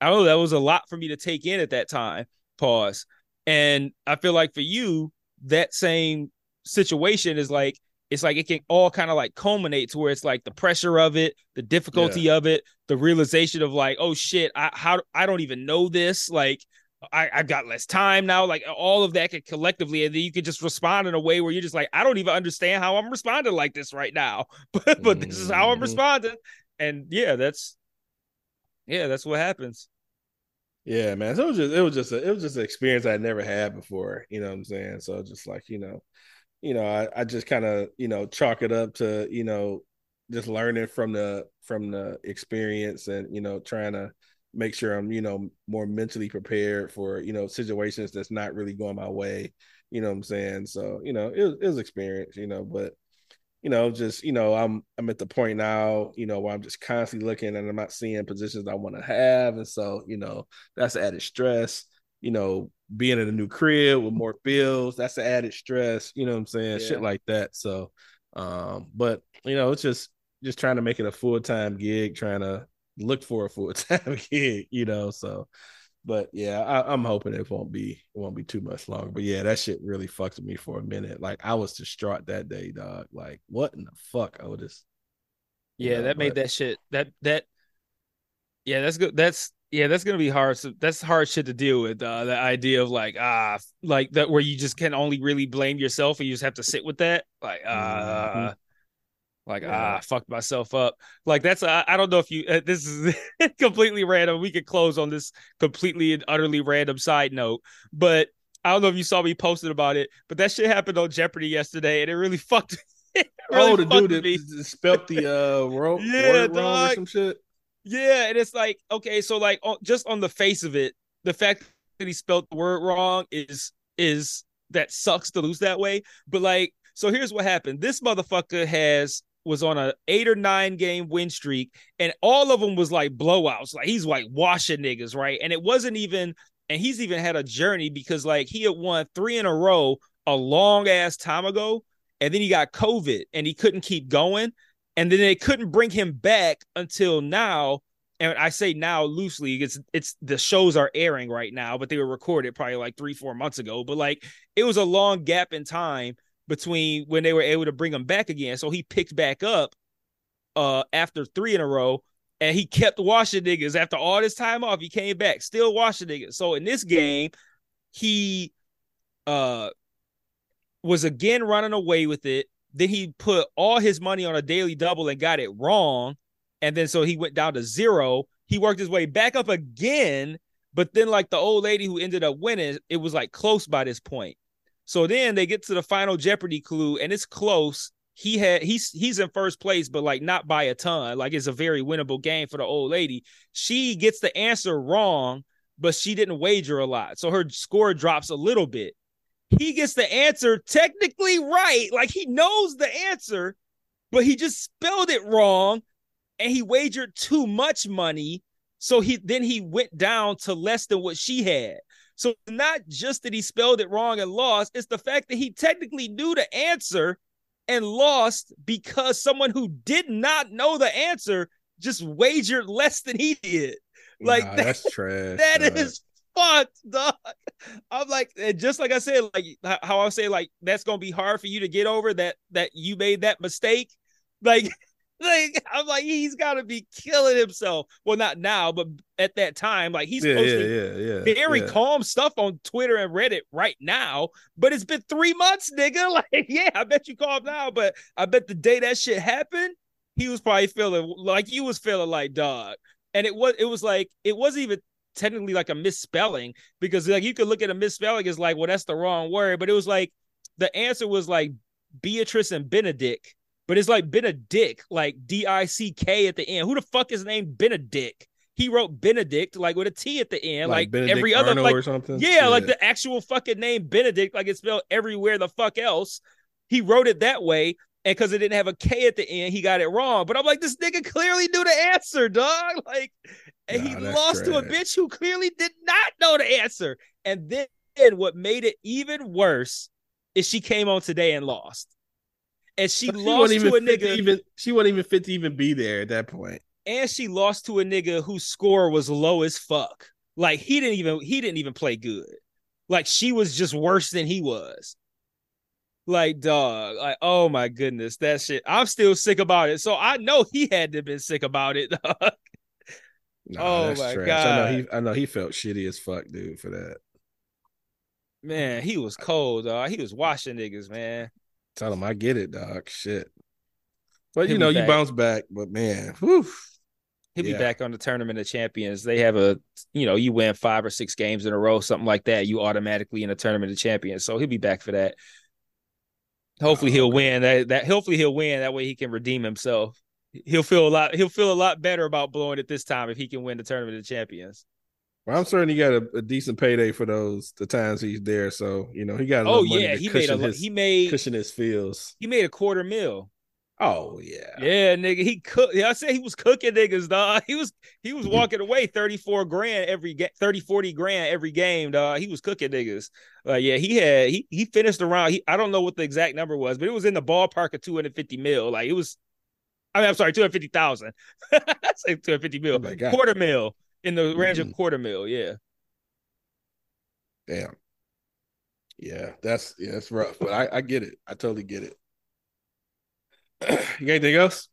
I don't know, that was a lot for me to take in at that time. Pause. And I feel like for you, that same situation is like, it's like it can all kind of like culminate to where it's like the pressure of it, the difficulty yeah. of it, the realization of like, oh shit, I how I don't even know this. Like I, I've got less time now. Like all of that could collectively, and then you could just respond in a way where you're just like, I don't even understand how I'm responding like this right now, but but this is how I'm mm-hmm. responding, and yeah, that's yeah, that's what happens. Yeah, man. So it was just it was just a, it was just an experience I never had before. You know what I'm saying? So just like you know, you know, I, I just kind of you know chalk it up to you know just learning from the from the experience and you know trying to make sure I'm, you know, more mentally prepared for, you know, situations that's not really going my way. You know what I'm saying? So, you know, it was, it was experience, you know, but you know, just, you know, I'm I'm at the point now, you know, where I'm just constantly looking and I'm not seeing positions I want to have. And so, you know, that's added stress. You know, being in a new crib with more bills, that's added stress, you know what I'm saying? Yeah. Shit like that. So um, but you know, it's just just trying to make it a full-time gig, trying to look for a full time gig, you know. So, but yeah, I, am hoping it won't be it won't be too much longer. But yeah, that shit really fucked me for a minute. Like I was distraught that day, dog. Like what in the fuck, Otis? Yeah, you know, that but... made that shit that that. Yeah, that's good. That's yeah, that's gonna be hard. So that's hard shit to deal with. Uh, the idea of like ah, like that where you just can only really blame yourself and you just have to sit with that. Like uh, mm-hmm. Like yeah. ah, fucked myself up. Like that's I, I don't know if you uh, this is completely random. We could close on this completely and utterly random side note, but I don't know if you saw me posted about it, but that shit happened on Jeopardy yesterday, and it really fucked. It really oh, the dude that spelt the uh ro- yeah, word wrong or some shit. Yeah, and it's like okay, so like on, just on the face of it, the fact that he spelled the word wrong is is that sucks to lose that way. But like, so here's what happened: this motherfucker has was on a eight or nine game win streak, and all of them was like blowouts. Like he's like washing niggas, right? And it wasn't even, and he's even had a journey because like he had won three in a row a long ass time ago, and then he got COVID and he couldn't keep going, and then they couldn't bring him back until now. And I say now loosely, it's it's the shows are airing right now, but they were recorded probably like three, four months ago. But like it was a long gap in time between when they were able to bring him back again. So he picked back up uh after three in a row and he kept washing niggas after all this time off. He came back, still washing niggas. So in this game, he uh was again running away with it. Then he put all his money on a daily double and got it wrong. And then so he went down to zero. He worked his way back up again. But then, like the old lady who ended up winning, it was like close by this point. So then they get to the final Jeopardy clue, and it's close. He had he's he's in first place, but like not by a ton. Like it's a very winnable game for the old lady. She gets the answer wrong, but she didn't wager a lot, so her score drops a little bit. He gets the answer technically right, like he knows the answer, but he just spelled it wrong, and he wagered too much money. So he then he went down to less than what she had. So not just that he spelled it wrong and lost, it's the fact that he technically knew the answer and lost because someone who did not know the answer just wagered less than he did. Like Nah, that- that's trash. that dog. is fucked, dog. I'm like, just like I said, like how I say, like that's gonna be hard for you to get over that that you made that mistake. Like, like I'm like, he's got to be killing himself. Well, not now, but at that time, like he's yeah, posting yeah, yeah, very calm stuff on Twitter and Reddit right now. But it's been three months, nigga. Like, yeah, I bet you calm now, but I bet the day that shit happened, he was probably feeling like you was feeling like dog. And it was it was like it wasn't even technically like a misspelling because like you could look at a misspelling as like, well, that's the wrong word, but it was like the answer was like Beatrice and Benedick, but it's like Benedick, like D I C K at the end. Who the fuck is named Benedick? He wrote Benedict like with a T at the end, like, Benedict every other like or something. yeah, like the actual fucking name Benedict, like it's spelled everywhere the fuck else. He wrote it that way, and because it didn't have a K at the end, he got it wrong. But I'm like, this nigga clearly knew the answer, dog. Like, and he Nah, that's lost to a bitch who clearly did not know the answer. And then what made it even worse is she came on today and lost. And she, But lost to a nigga, even she wasn't even fit to even be there at that point. and she lost to a nigga whose score was low as fuck. Like he didn't even he didn't even play good. Like she was just worse than he was. Like dog, like oh my goodness, that shit. I'm still sick about it. So I know he had to have been sick about it. dog. Nah, Oh my trash. I know he I know he felt shitty as fuck, dude, for that. Man, he was cold, dog. He was washing niggas, man. Tell him I get it, dog. Shit. But He'll you know, you bounce back, but man, whew. He'll Yeah. be back on the tournament of champions. They have a, you know, you win five or six games in a row, something like that. You automatically in the tournament of champions. So he'll be back for that. Hopefully Oh, he'll win. That that hopefully he'll win. That way he can redeem himself. He'll feel a lot. He'll feel a lot better about blowing it this time if he can win the tournament of champions. Well, I'm certain he got a, a decent payday for those the times he's there. So you know he got. Oh yeah, he made a cushion his, he made cushion his feels. he made a quarter mil. Oh yeah, Yeah, nigga, he cooked. Yeah, I said he was cooking niggas, dog. He was he was walking away 34 grand every game, 30, 40 grand every game, dog. He was cooking niggas. Uh, yeah, he had he he finished around. He I don't know what the exact number was, but it was in the ballpark of 250 mil. Like it was, I mean, I'm sorry, 250,000. I say 250 mil, Oh quarter mil in the range of Mhm. quarter mil. Yeah. damn. Yeah, that's yeah, that's rough, but I, I get it. I totally get it. you got anything else?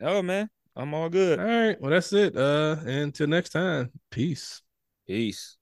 Oh man, I'm all good. All right, well that's it. Uh, until next time, peace. Peace.